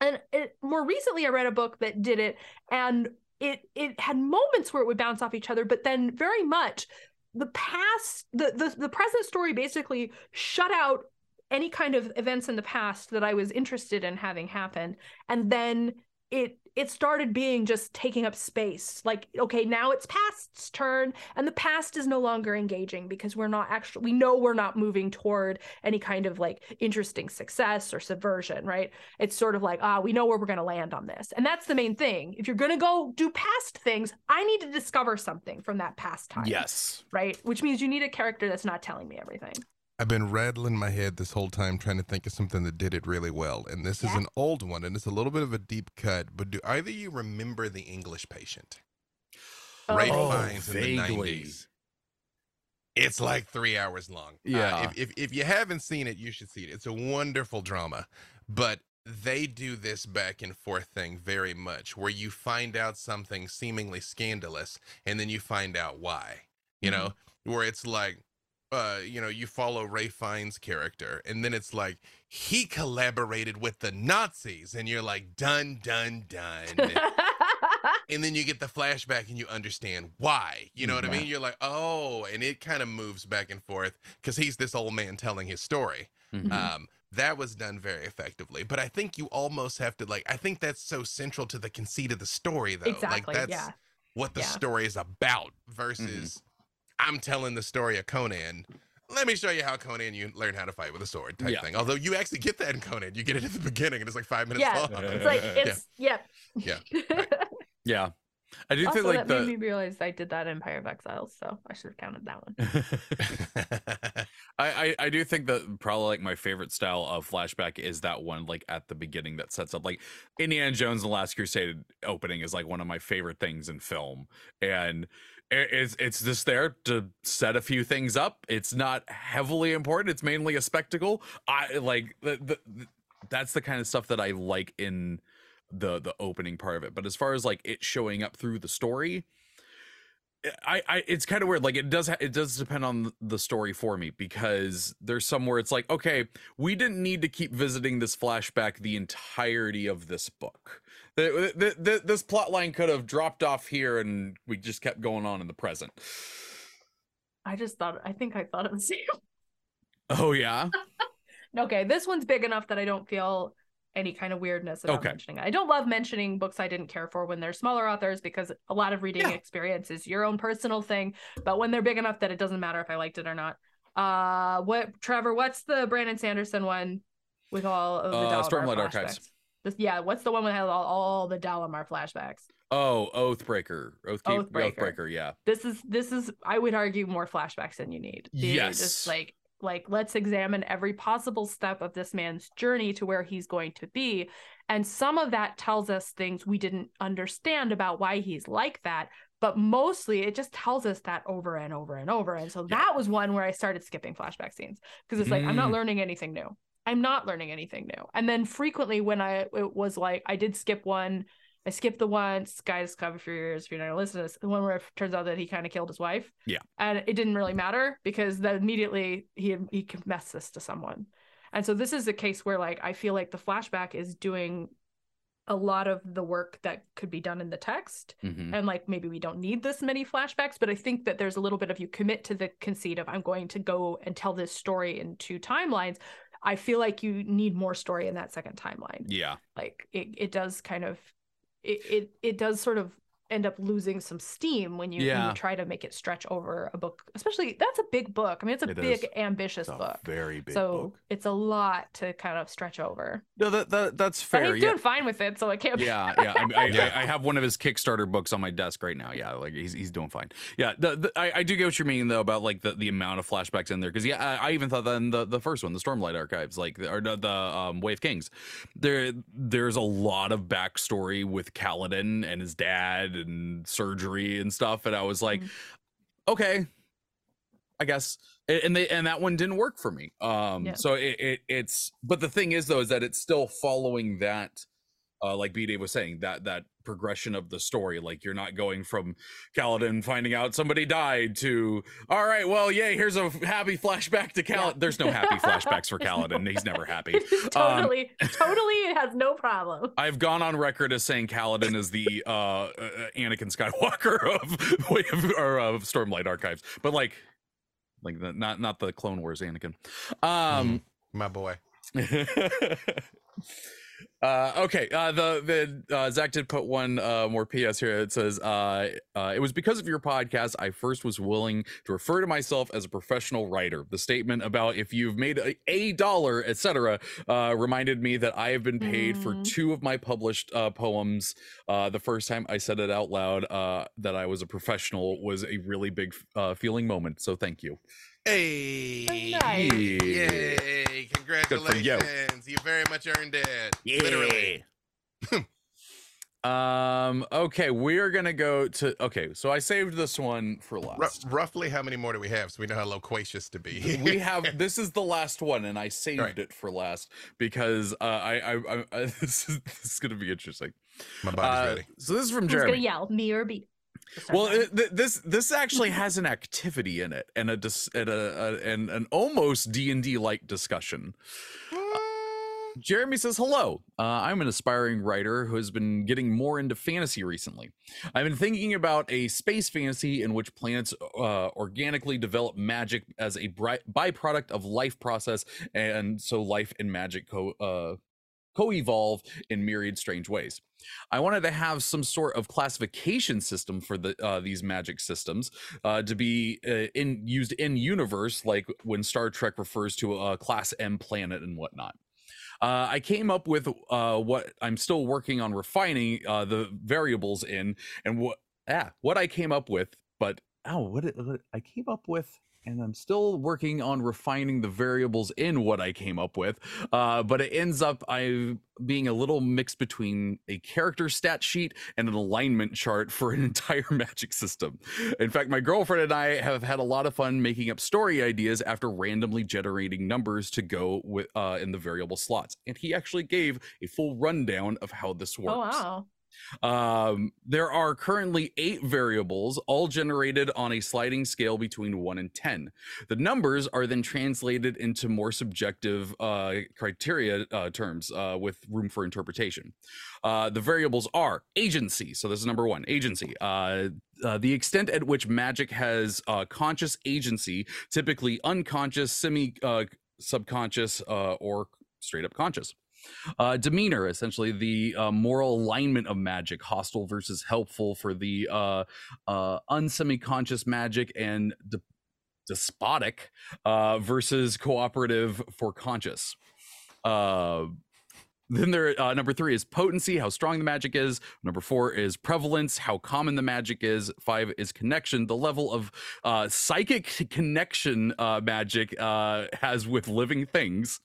And it, more recently, I read a book that did it, and it it had moments where it would bounce off each other, but then very much the past, the the, the present story basically shut out any kind of events in the past that I was interested in having happen, and then it it started being just taking up space. Like okay now it's past's turn and the past is no longer engaging because we're not actually we know we're not moving toward any kind of like interesting success or subversion right? It's sort of like ah we know where we're going to land on this. And that's the main thing. If you're going to go do past things i need to discover something from that past time. Yes. right? Which means you need a character that's not telling me everything I've been rattling my head this whole time trying to think of something that did it really well. And this is an old one and it's a little bit of a deep cut, but do either you remember The English Patient? Ralph Oh, Fiennes in the 90s. It's like three hours long. Uh, Yeah. if, if, if you haven't seen it, you should see it. It's a wonderful drama. But they do this back and forth thing very much where you find out something seemingly scandalous and then you find out why you Mm-hmm. know where it's like uh you know you follow Ralph Fiennes's character and then it's like he collaborated with the nazis and you're like done done done <laughs> and then you get the flashback and you understand why you know what i mean you're like oh and it kind of moves back and forth because he's this old man telling his story Mhm. um that was done very effectively but i think you almost have to like i think that's so central to the conceit of the story though exactly. like that's yeah. what the Yeah. Mm-hmm. story is about versus i'm telling the story of conan let me show you how conan you learn how to fight with a sword type Yeah. thing although you actually get that in conan you get it at the beginning and it's like five minutes Yeah, long It's like <laughs> it's yeah. Yeah, <laughs> Yeah. I do also, think like that made me realize I did that Empire of Exiles, so I should have counted that one. <laughs> I, I I do think that probably like my favorite style of flashback is that one like at the beginning that sets up like Indiana Jones and the Last Crusade opening is like one of my favorite things in film and it- it's it's just there to set a few things up. It's not heavily important. It's mainly a spectacle. I like the, the, that's the kind of stuff that I like in the the opening part of it. But as far as like it showing up through the story, I, I it's kind of weird like it does ha- it does depend on the story for me because there's somewhere it's like okay we didn't need to keep visiting this flashback the entirety of this book. The, the, the, this plot line could have dropped off here and we just kept going on in the present. I just thought I think I thought of the same. oh yeah? <laughs> Okay, this one's big enough that I don't feel any kind of weirdness about Okay. mentioning it. I don't love mentioning books I didn't care for when they're smaller authors because a lot of reading Yeah. experience is your own personal thing. But when they're big enough that it doesn't matter if I liked it or not. Uh, what Treavor? What's the Brandon Sanderson one with all of the Uh, Stormlight? Archives. This- yeah, what's the one with all, all the Dalinar flashbacks? oh oathbreaker oath keep, Oathbreaker. oathbreaker yeah this is this is i would argue more flashbacks than you need They're Yes. just like like let's examine every possible step of this man's journey to where he's going to be and some of that tells us things we didn't understand about why he's like that but mostly it just tells us that over and over and over and so Yeah. that was one where i started skipping flashback scenes because it's like i'm not Mm. learning anything new i'm not learning anything new and then frequently when i it was like i did skip one I skipped the one guys cover for years if you're not gonna listen to this. The one where it turns out that he kind of killed his wife. Yeah. And it didn't really matter because then immediately he he confessed this to someone. And so this is a case where like I feel like the flashback is doing a lot of the work that could be done in the text Mhm. and like maybe we don't need this many flashbacks but i think that there's a little bit of you commit to the conceit of i'm going to go and tell this story in two timelines i feel like you need more story in that second timeline yeah like it, it does kind of it, it it does sort of end up losing some steam when you, when you try to make it stretch over a book especially that's a big book. I mean it's a It big is. ambitious It's a book. very big so book. it's a lot to kind of stretch over. No that, that that's but fair he's yeah. doing fine with it so it can't be. Yeah yeah I, I, Yeah. I, I have one of his kickstarter books on my desk right now yeah like he's, he's doing fine. Yeah the, the, I, I do get what you mean though about like the, the amount of flashbacks in there because yeah I, I even thought that in the, the first one the stormlight archives like or the, the um way of kings there there's a lot of backstory with Kaladin and his dad and surgery and stuff and i was like Mhm. okay I guess, and they and that one didn't work for me. Um, Yeah. so it, it it's but the thing is though is that it's still following that, uh, like B Dave was saying that that progression of the story. Like you're not going from Kaladin finding out somebody died to all right, well, yay, here's a happy flashback to Kaladin. Yeah. There's no happy flashbacks for Kaladin. He's never happy. <laughs> totally totally it has no problem <laughs> I've gone on record as saying Kaladin is the uh, uh Anakin Skywalker <laughs> of Way or of Stormlight Archives, but like, like the, not not the Clone Wars Anakin. Um. my boy Uh, okay. Uh, the the uh, Zach did put one uh, more PS here. It says, uh, uh, "It was because of your podcast I first was willing to refer to myself as a professional writer. The statement about if you've made a, a dollar, etc., uh, reminded me that I have been paid for Mm. two of my published uh, poems. Uh, the first time I said it out loud uh, that I was a professional was a really big uh, feeling moment. So thank you. Hey! nice. Yay! Congratulations! you. You very much earned it. Yeah. Literally. <laughs> Um. Okay, we are gonna go to. Okay, so I saved this one for Ru- last. roughly, how many more do we have so we know how loquacious to be? we have this is the last one, and I saved Right. it for last because uh, I, I, I, I <laughs> this is this is gonna be interesting. My body's Uh, ready. so this is from Who's gonna yell? Me or B? Well, th- this this actually has an activity in it, and a dis- and a, a and an almost D and D like discussion. Jeremy says, Hello. Uh, I'm an aspiring writer who has been getting more into fantasy recently. I've been thinking about a space fantasy in which planets uh, organically develop magic as a byproduct of life process, and so life and magic co uh, co-evolve in myriad strange ways. I wanted to have some sort of classification system for the uh, these magic systems uh, to be uh, in used in universe, like when Star Trek refers to a class M planet and whatnot. Uh, I came up with uh, what I'm still working on refining uh, the variables in, and what ah what I came up with. But oh, what, it, what I came up with, and I'm still working on refining the variables in what I came up with. Uh, but it ends up I being a little mix between a character stat sheet and an alignment chart for an <laughs> entire magic system. In fact, my girlfriend and I have had a lot of fun making up story ideas after randomly generating numbers to go with uh, in the variable slots. And he actually gave a full rundown of how this works. Oh wow. Um, there are currently eight variables, all generated on a sliding scale between one and 10. The numbers are then translated into more subjective uh, criteria uh, terms uh, with room for interpretation. Uh, the variables are agency. So this is number one agency. Uh, uh, the extent at which magic has conscious agency, typically unconscious, semi subconscious, or straight up conscious. Uh, demeanor, essentially the uh, moral alignment of magic, hostile versus helpful for the uh, uh, unsemi-conscious magic, and de- despotic uh, versus cooperative for conscious. Uh, then there, uh, number three is potency, how strong the magic is. Number four is prevalence, how common the magic is. Five is connection, the level of uh, psychic connection uh, magic uh, has with living things.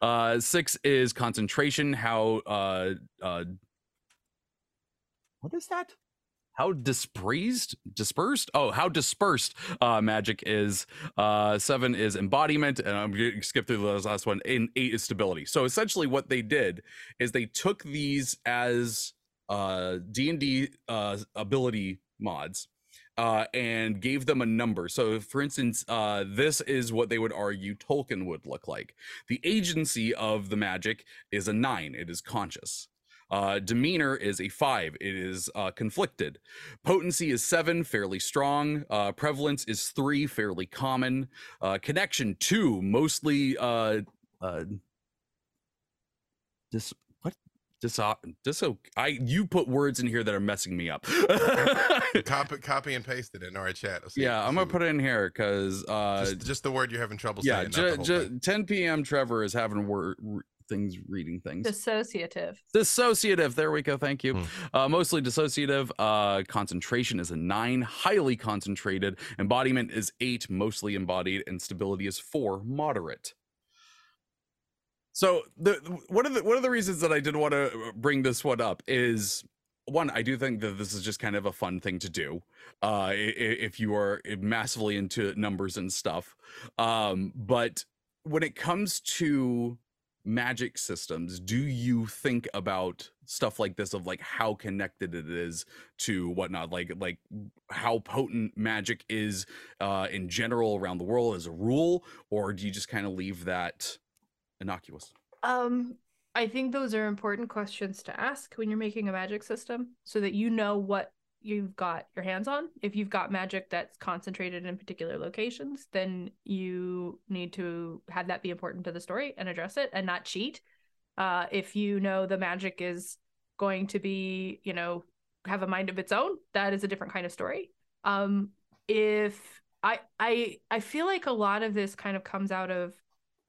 Uh, six is concentration, how uh, uh, what is that? How dispersed, dispersed? Oh, how dispersed uh, magic is. Uh, seven is embodiment, and I'm gonna skip through the last one. And eight is stability. So essentially, what they did is they took these as uh, D and D uh, ability mods, uh, and gave them a number. So, for instance, uh, this is what they would argue Tolkien would look like. The agency of the magic is a nine. It is conscious. Uh, demeanor is a five. It is uh, conflicted. Potency is seven, fairly strong. Uh, prevalence is three, fairly common. Uh, connection two, mostly uh, uh, dis what dis dis I you put words in here that are messing me up. <laughs> copy, copy and paste it in our chat. I'll see- yeah, I'm gonna put it in here because uh, just, just the word you're having trouble yeah, saying. not ju- ju- 10 p.m. Treavor is having word things reading things. Dissociative. Dissociative. There we go. Thank you. Hmm. Uh, mostly dissociative. Uh, concentration is a nine, highly concentrated. Embodiment is eight, mostly embodied, and stability is four, moderate. So the one of the one of the reasons that I did want to bring this one up is one, I do think that this is just kind of a fun thing to do. Uh, if you are massively into numbers and stuff, um, but when it comes to magic systems do you think about stuff like this of like how connected it is to whatnot like like how potent magic is uh in general around the world as a rule or do you just kind of leave that innocuous Um, I think those are important questions to ask when you're making a magic system so that you know what you've got your hands on. If you've got magic that's concentrated in particular locations, then you need to have that be important to the story and address it and not cheat. Uh, if you know the magic is going to be, you know, have a mind of its own, that is a different kind of story. Um, if I I I feel like a lot of this kind of comes out of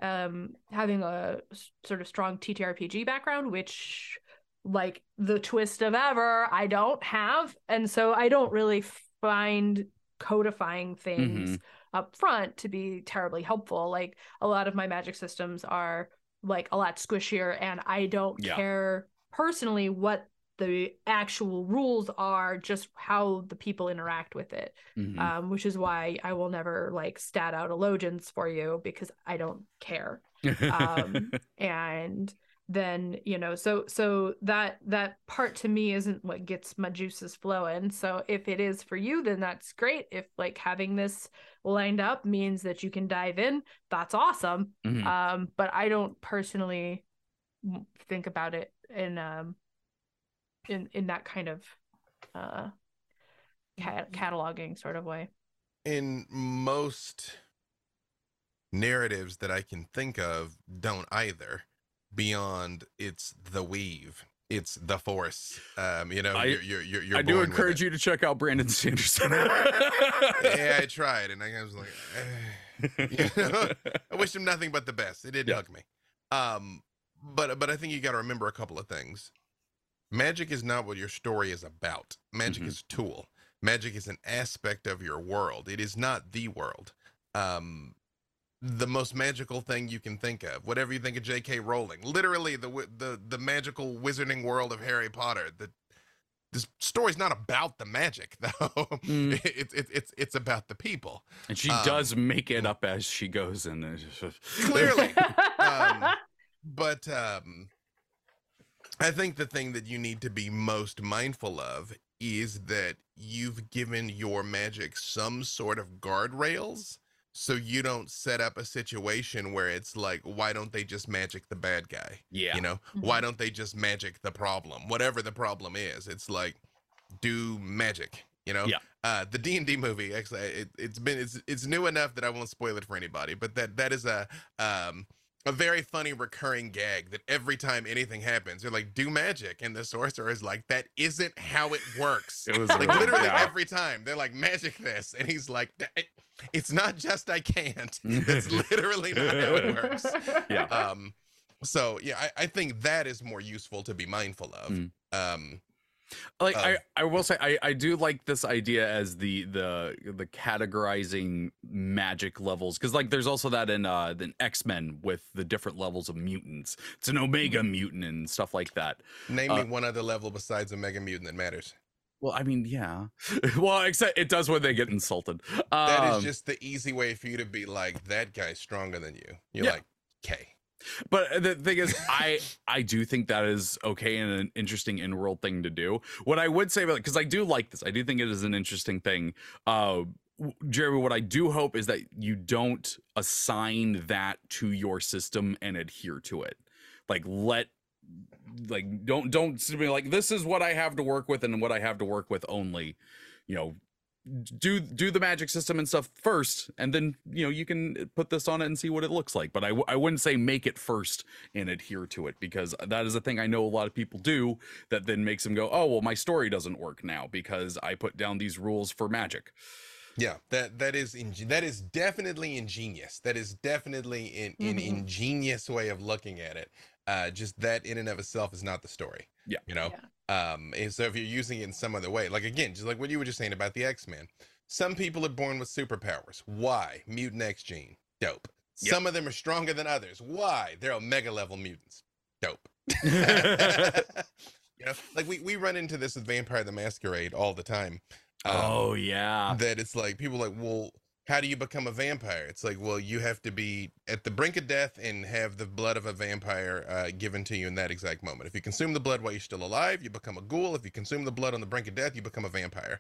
um having a sort of strong TTRPG background, which like the twist of ever I don't have, and so I don't really find codifying things up front to be terribly helpful. Like a lot of my magic systems are like a lot squishier, and I don't Yeah. care personally what the actual rules are just how the people interact with it Mhm. um, which is why i will never like stat out allogens for you because i don't care um <laughs> and then you know so so that that part to me isn't what gets my juices flowing so if it is for you then that's great if like having this lined up means that you can dive in that's awesome Mhm. um but i don't personally think about it in um in in that kind of uh cat- cataloging sort of way in most narratives that I can think of don't either beyond it's the weave it's the force um you know I- you're you're you're, you're I do encourage you to check out Brandon Sanderson. <laughs> yeah I tried and I was like <laughs> eh. <laughs> You know? I wish him nothing but the best it did Yeah. hug me um but but I think you got to remember a couple of things magic is not what your story is about magic Mhm. is a tool magic is an aspect of your world it is not the world um the most magical thing you can think of whatever you think of jk rowling literally the the the magical wizarding world of harry potter the this story's not about the magic <laughs> though Mm. it's it's it's it's about the people and she Um, does make it up as she goes, and <laughs> Clearly. <laughs> um, but um, I think the thing that you need to be most mindful of is that you've given your magic some sort of guardrails so you don't set up a situation where it's like why don't they just magic the bad guy? Yeah, you know? Why don't they just magic the problem? Whatever the problem is it's like do magic you know? Yeah. uh the d&d movie actually it, it's been it's it's new enough that i won't spoil it for anybody but that that is a um a very funny recurring gag that every time anything happens they're like do magic and the sorcerer is like that isn't how it works It was like really- literally yeah. every time they're like magic this and he's like it's not just i can't <laughs> <laughs> it's literally not how it works <laughs> Yeah. um so yeah I, I think that is more useful to be mindful of Mm. um like I, I will say I, I do like this idea as the the the categorizing magic levels because like there's also that in uh in x-men with the different levels of mutants. It's an omega mutant and stuff like that. Name Uh, me one other level besides omega mutant that matters. Well i mean yeah. <laughs> Well except it does when they get insulted. That is Um, just the easy way for you to be like that guy's stronger than you. You're Yeah. like okay But the thing is, I I do think that is okay and an interesting in world thing to do. What I would say about it, because I do like this, I do think it is an interesting thing. Uh, Jeremy, what I do hope is that you don't assign that to your system and adhere to it. Like let like don't don't be like this is what I have to work with and what I have to work with only. You know, do do the magic system and stuff first and then you know you can put this on it and see what it looks like. But I w- I wouldn't say make it first and adhere to it because that is a thing i know a lot of people do that then makes them go oh well my story doesn't work now because i put down these rules for magic. Yeah that that is ing- that is definitely ingenious. That is definitely in, an Mhm. ingenious way of looking at it. Uh just that in and of itself is not the story Yeah. you know um and so if you're using it in some other way like again just like what you were just saying about the x-men some people are born with superpowers. Why? Mutant x gene. Dope. Yep. some of them are stronger than others. Why? They're omega level mutants. Dope. <laughs> <laughs> You know like we, we run into this with vampire the masquerade all the time um, oh yeah. that it's like people are like well how do you become a vampire? It's like well you have to be at the brink of death and have the blood of a vampire uh, given to you in that exact moment. If you consume the blood while you're still alive you become a ghoul. If you consume the blood on the brink of death you become a vampire.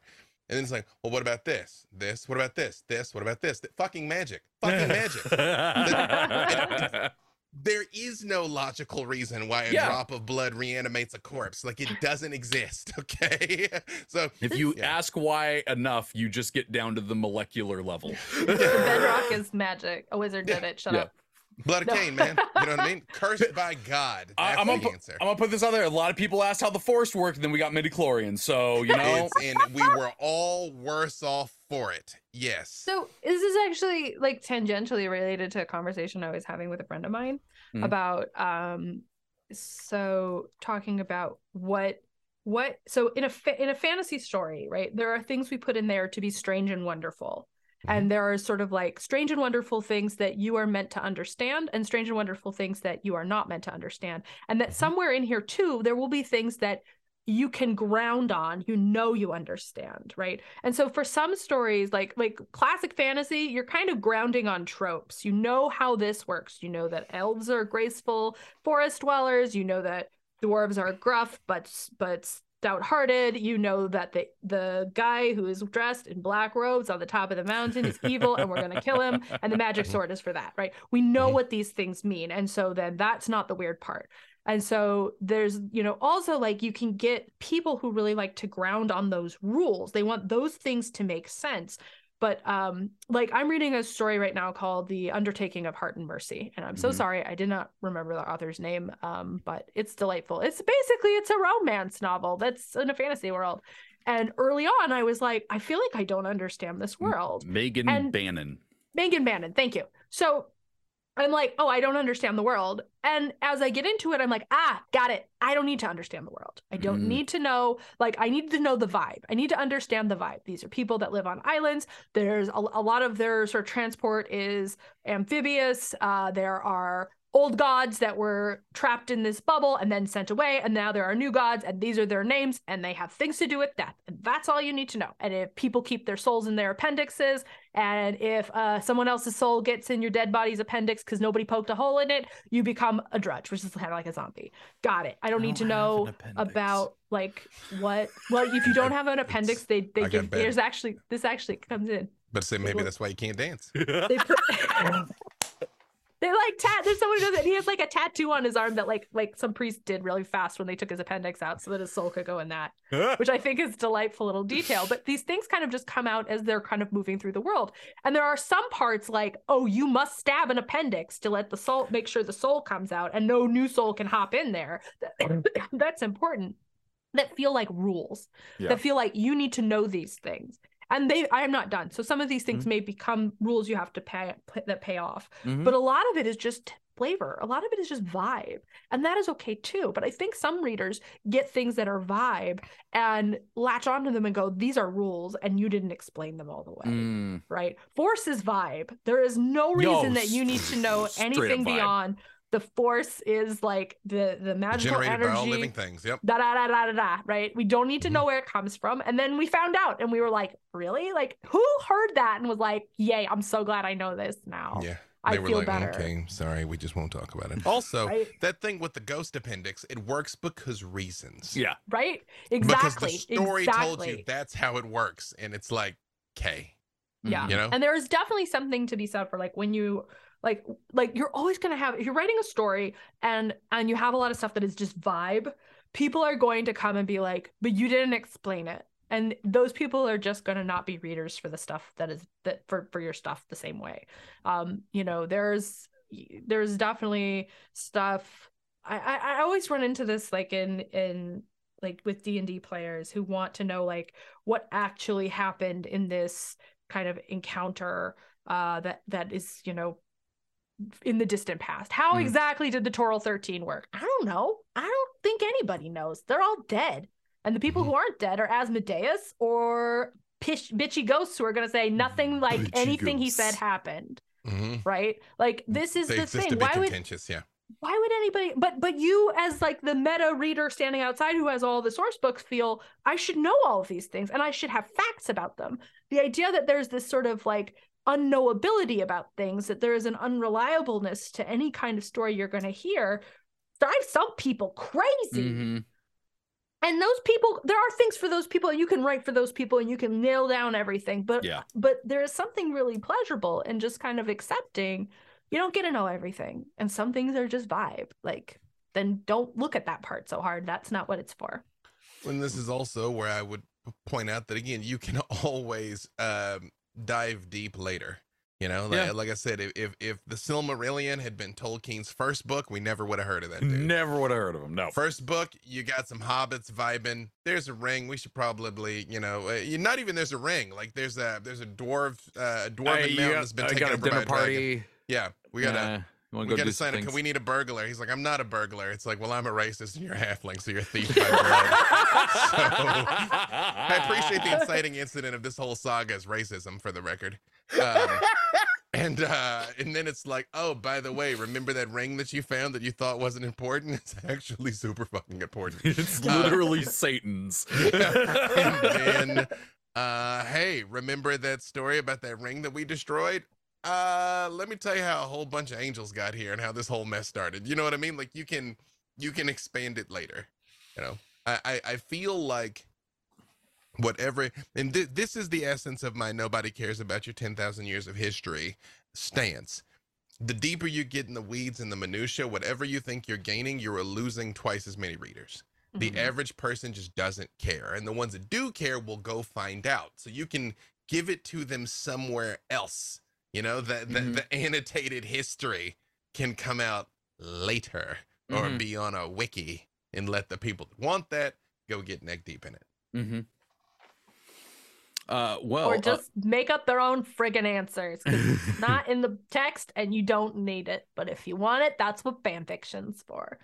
And then it's like well what about this? This? What about this? This? What about this? Th- fucking magic. Fucking magic <laughs> <laughs> there is no logical reason why a Yeah. drop of blood reanimates a corpse like it doesn't exist <laughs> okay so if you Yeah. ask why enough you just get down to the molecular level <laughs> the bedrock <laughs> is magic a wizard did Yeah. it shut Yeah. up blood of No. Cain man you know what i mean cursed by god I- that's I'm gonna, the put, answer I'm gonna put this out there. A lot of people asked how the force worked, and then we got midichlorians. So you know, it's, and we were all worse off for it yes So this is actually like tangentially related to a conversation I was having with a friend of mine Mhm. about um so talking about what what so in a fa- in a fantasy story, right? There are things we put in there to be strange and wonderful. And there are sort of like strange and wonderful things that you are meant to understand, and strange and wonderful things that you are not meant to understand. And that Mhm. somewhere in here, too, there will be things that you can ground on you know you understand right? And so for some stories like like classic fantasy you're kind of grounding on tropes. You know how this works. You know that elves are graceful forest dwellers. You know that dwarves are gruff but but stout-hearted. You know that the the guy who is dressed in black robes on the top of the mountain is evil and we're going to kill him and the magic mm-hmm. sword is for that right? We know mm-hmm. what these things mean and so then that's not the weird part and so there's, you know, also like you can get people who really like to ground on those rules. They want those things to make sense. But um like I'm reading a story right now called The Undertaking of Hart and Mercy. And I'm so Mhm. sorry I did not remember the author's name. Um, but it's delightful. It's basically it's a romance novel that's in a fantasy world. And early on I was like, I feel like I don't understand this world. Megan And- Bannen. Megan Bannen, thank you. So I'm like, oh, I don't understand the world. And as I get into it, I'm like, ah, got it. I don't need to understand the world. I don't Mm. need to know, like, I need to know the vibe. I need to understand the vibe. These are people that live on islands. There's a, a lot of their sort of transport is amphibious. Uh, there are old gods that were trapped in this bubble and then sent away. And now there are new gods, and these are their names, and they have things to do with death. And that's all you need to know. And if people keep their souls in their appendixes, and if uh, someone else's soul gets in your dead body's appendix because nobody poked a hole in it, you become a drudge, which is kind of like a zombie. Got it. I don't I need to don't have know about like what. Well, if you don't <laughs> have an appendix, they they I give. There's actually this actually comes in. But say maybe that's why you can't dance. <laughs> <laughs> They like tat. There's someone who does it. He has like a tattoo on his arm that like like some priest did really fast when they took his appendix out, so that his soul could go in that. <laughs> which I think is delightful little detail. But these things kind of just come out as they're kind of moving through the world. And there are some parts like, oh, you must stab an appendix to let the soul make sure the soul comes out and no new soul can hop in there. <coughs> That's important. That feel like rules. Yeah. That feel like you need to know these things. And they I am not done. So some of these things may become rules you have to pay that pay off. Mhm. But a lot of it is just flavor. A lot of it is just vibe. And that is okay too. But I think some readers get things that are vibe and latch onto them and go, these are rules, and you didn't explain them all the way. Mm. Right? Force is vibe. There is no reason that you need to know anything beyond the force is like the the magical Generated by all living things. Yep. Da da da da da da. Right? We don't need to Mhm. know where it comes from. And then we found out, and we were like, really? Like, who heard that and was like, yay, I'm so glad I know this now. Yeah. I were feel like, better. okay, sorry, we just won't talk about it. <laughs> Also, Right? that thing with the ghost appendix, it works because reasons. Yeah. right? Exactly. Because the story exactly. told you that's how it works. And it's like, okay. Yeah. You know? And there is definitely something to be said for like when you like like you're always gonna have if you're writing a story and and you have a lot of stuff that is just vibe, people are going to come and be like, but you didn't explain it. And those people are just gonna not be readers for the stuff that is that for for your stuff the same way. Um, you know, there's there's definitely stuff I, I I always run into this like in in like with D&D players who want to know like what actually happened in this kind of encounter uh that that is you know in the distant past how Mm. exactly did the Toril 13 work i don't know i don't think anybody knows they're all dead and the people Mhm. who aren't dead are asmodeus or pish, bitchy ghosts who are going to say nothing like Bitchy anything he said ghosts. happened hmm right like this is They the thing why would. Yeah. why would anybody but but you as like the meta reader standing outside who has all the source books feel i should know all of these things and i should have facts about them the idea that there's this sort of like unknowability about things that there is an unreliableness to any kind of story you're going to hear drives some people crazy Mhm. and those people there are things for those people and you can write for those people and you can nail down everything but Yeah. but there is something really pleasurable in just kind of accepting you don't get to know everything and some things are just vibe like then don't look at that part so hard that's not what it's for And this is also where I would point out that again, you can <laughs> always um, dive deep later. You know, like, Yeah. like I said, if, if the Silmarillion had been Tolkien's first book, we never would have heard of that dude. Never would have heard of him. No. First book, you got some hobbits vibing. There's a ring. We should probably, you know, uh, not even there's a ring. Like there's a there's a dwarf, uh, a dwarven you mountain got- that's been I taken got a over by dinner a dragon. party. Yeah, we gotta Yeah. We go gotta do some sign it. things? We need a burglar. He's like, I'm not a burglar. It's like, well, I'm a racist and you're a halfling, so you're a thief by blood. <laughs> I appreciate the inciting incident of this whole saga is racism, for the record. Um, And uh and then it's like, oh, by the way, remember that ring that you found that you thought wasn't important? <laughs> It's actually super fucking important. <laughs> It's Uh, literally Satan's. and then uh hey, remember that story about that ring that we destroyed? Uh let me tell you how a whole bunch of angels got here and how this whole mess started. You know what I mean? Like you can you can expand it later. You know. I I, I feel like whatever and th- this is the essence of my nobody cares about your 10,000 years of history stance. The deeper you get in the weeds and the minutia, whatever you think you're gaining, you're losing twice as many readers the Mhm. average person just doesn't care and the ones that do care will go find out so you can give it to them somewhere else you know the the, Mhm. the annotated history can come out later or Mhm. be on a wiki and let the people that want that go get neck deep in it Mm-hmm. Uh, well, or uh, just make up their own friggin' answers. 'cause it's <laughs> not in the text and you don't need it. But if you want it, that's what fan fiction's for.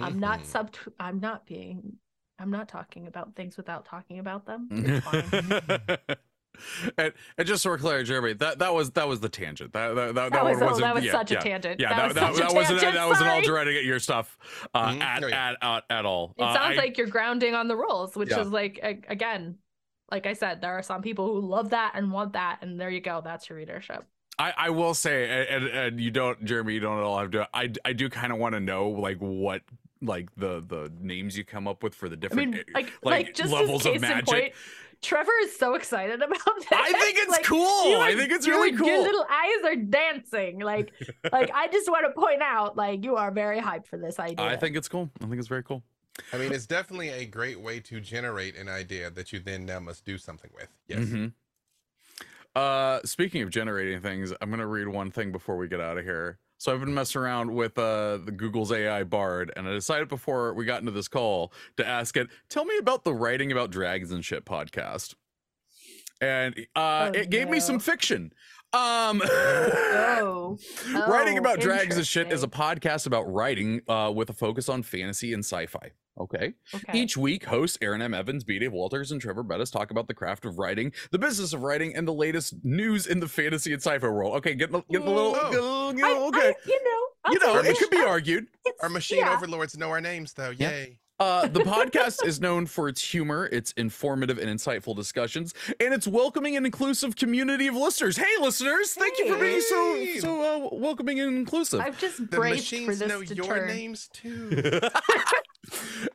I'm not Mhm. sub I'm not being I'm not talking about things without talking about them. <laughs> <laughs> It's <laughs> and, and just so we're clear, Jeremy, that, that was that was the tangent. That that, that, That, that was, one wasn't. that was yeah, such yeah. a tangent. Yeah, that, that, was that, such that a wasn't tangent. that wasn't all sorry. directed at your stuff uh, Mhm. at, Oh, yeah. at, at at all. It Uh, sounds I- like you're grounding on the rules, which Yeah. is like again, like I said, there are some people who love that and want that, and there you go. That's your readership. I, I will say, and, and, and you don't, Jeremy, you don't at all have to. I, I do kind of want to know like what like the the names you come up with for the I different mean, eh, like, like, like, just levels of magic. point, Treavor is so excited about this. I think it's Like, cool. you I think it's your- really cool. Your little eyes are dancing. Like, <laughs> like I just want to point out, like, you are very hyped for this idea. I think it's cool. I think it's very cool. i mean it's definitely a great way to generate an idea that you then now must do something with yes Mhm. Uh, speaking of generating things, I'm gonna read one thing before we get out of here. So I've been messing around with uh the Google's AI Bard, and I decided before we got into this call to ask it, tell me about the writing about dragons and shit podcast. And uh, Oh, it gave me some fiction. Um, Oh. <laughs> writing Oh, about dragons and shit is a podcast about writing uh, with a focus on fantasy and sci-fi. Okay. Okay. Each week, hosts Erin M. Evans, B. Dave Walters, and Treavor Bettis talk about the craft of writing, the business of writing, and the latest news in the fantasy and sci-fi world. Okay, get the get the little, Oh. get the- you I- know, I- okay. you know, I'll you know, take it could be argued. it's- our machine yeah. overlords know our names though Yeah. yay Uh, the podcast is known for its humor, its informative and insightful discussions, and its welcoming and inclusive community of listeners. Hey, listeners! Thank you for being so so uh, welcoming and inclusive. I've just the braced for machines this know to your turn. names too <laughs>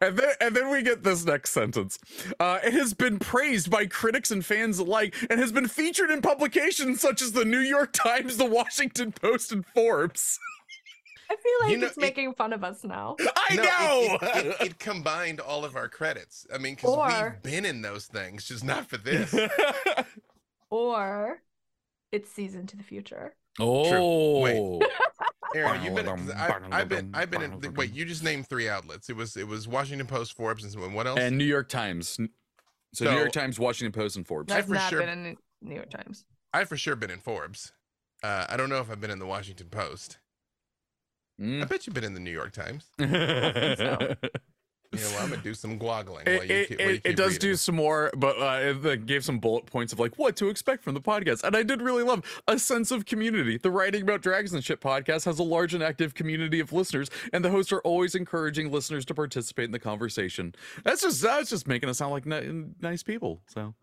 and then and then we get this next sentence. Uh, it has been praised by critics and fans alike, and has been featured in publications such as the New York Times, the Washington Post, and Forbes. <laughs> I feel like You know, it's it- making fun of us now. <laughs> I No, know. It, it, it, it combined all of our credits. I mean, because we've been in those things, just not for <laughs> this. Or it's season to the future. oh, wait, Erin, you've been. 'cause I, I've been. I've been. In, wait, you just named three outlets. It was. It was Washington Post, Forbes, and what else? and New York Times. So, So- New York Times, Washington Post, and Forbes. I I've for not sure- been in New York Times. I've for sure been in Forbes. Uh, I don't know if I've been in the Washington Post. I Mm. bet you've been in the New York Times. <laughs> so. You know, I'm gonna do some goggling. It, while you it, keep, while you it, it keep does do some more, but uh, it gave some bullet points of like what to expect from the podcast. And I did really love a sense of community. The Writing About Dragons and Shit podcast has a large and active community of listeners, and the hosts are always encouraging listeners to participate in the conversation. That's just that's just making us sound like ni- nice people. So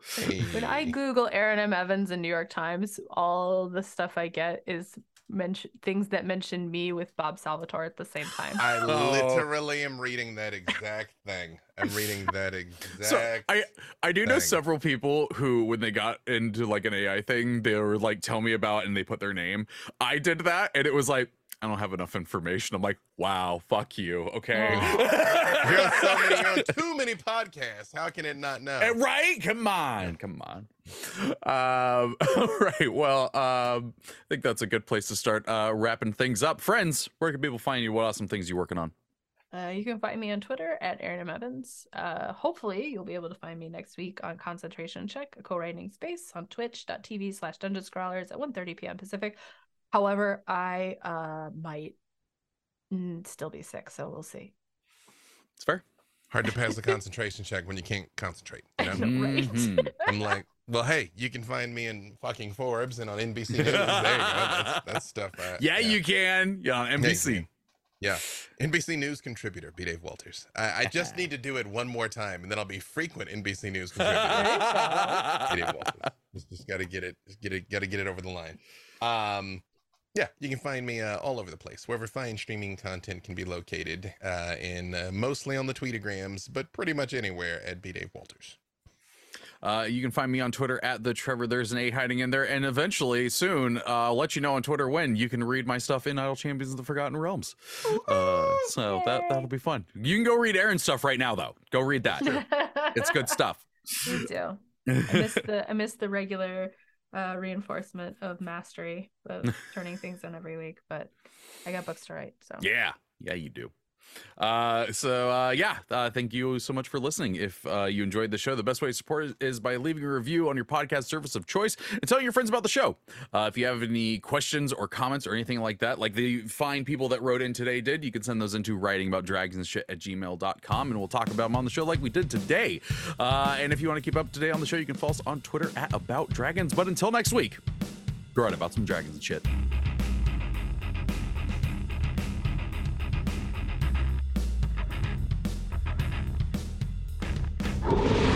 When I Google Erin M. Evans and New York Times, all the stuff I get is mention things that mention me with Bob Salvatore at the same time. I Oh. literally am reading that exact thing. I'm reading that exact. So I I do know several people who when they got into like an AI thing, they were like tell me about and they put their name. I did that and it was like I don't have enough information. I'm like, wow, fuck you. Okay. <laughs> <laughs> you're on so many, you're on too many podcasts. How can it not know? Eh, right? Come on, come on. Um, <laughs> all right. Well, um, I think that's a good place to start uh, wrapping things up. Friends, where can people find you? What awesome things you working on? Uh, you can find me on Twitter at Erin M. Evans. Uh, hopefully, you'll be able to find me next week on Concentration Check, a co-writing space on twitch.tv slash dungeon scrawlers at 1.30 p.m. Pacific. However, I uh, might still be sick, so we'll see. It's fair. Hard to pass the concentration check when you can't concentrate. You know? know, right? Mhm. I'm like, Well, hey, you can find me in fucking Forbes and on NBC News. there you go. That's, that's stuff. Uh, <laughs> Yeah, you can. Yeah, on NBC. you Yeah. NBC News contributor, B. Dave Walters. I, I just need to do it one more time, and then I'll be frequent NBC News contributor. <laughs> B. Dave Walters. Just, just got to get it, get it, got to get it over the line. Um, yeah, you can find me uh, all over the place, wherever fine streaming content can be located, uh, and uh, mostly on the Tweetagrams, but pretty much anywhere at B. Dave Walters. Uh, you can find me on Twitter at the Treavor. There's an A hiding in there, and eventually, soon, uh, I'll let you know on Twitter when you can read my stuff in Idle Champions of the Forgotten Realms. Uh, so that that'll be fun. You can go read Erin's stuff right now, though. Go read that. <laughs> It's good stuff. Me too. <laughs> I miss the I miss the regular uh reinforcement of mastery of <laughs> turning things in every week, but I got books to write. So Yeah, yeah, you do. Uh, so uh, yeah, uh, thank you so much for listening. If uh, you enjoyed the show, the best way to support it is by leaving a review on your podcast service of choice and telling your friends about the show. Uh, if you have any questions or comments or anything like that, like the fine people that wrote in today did, you can send those into writing about dragons and shit at gmail.com and we'll talk about them on the show like we did today. Uh, and if you want to keep up to date on the show, you can follow us on Twitter at About Dragons. But until next week, go right about some dragons and shit. you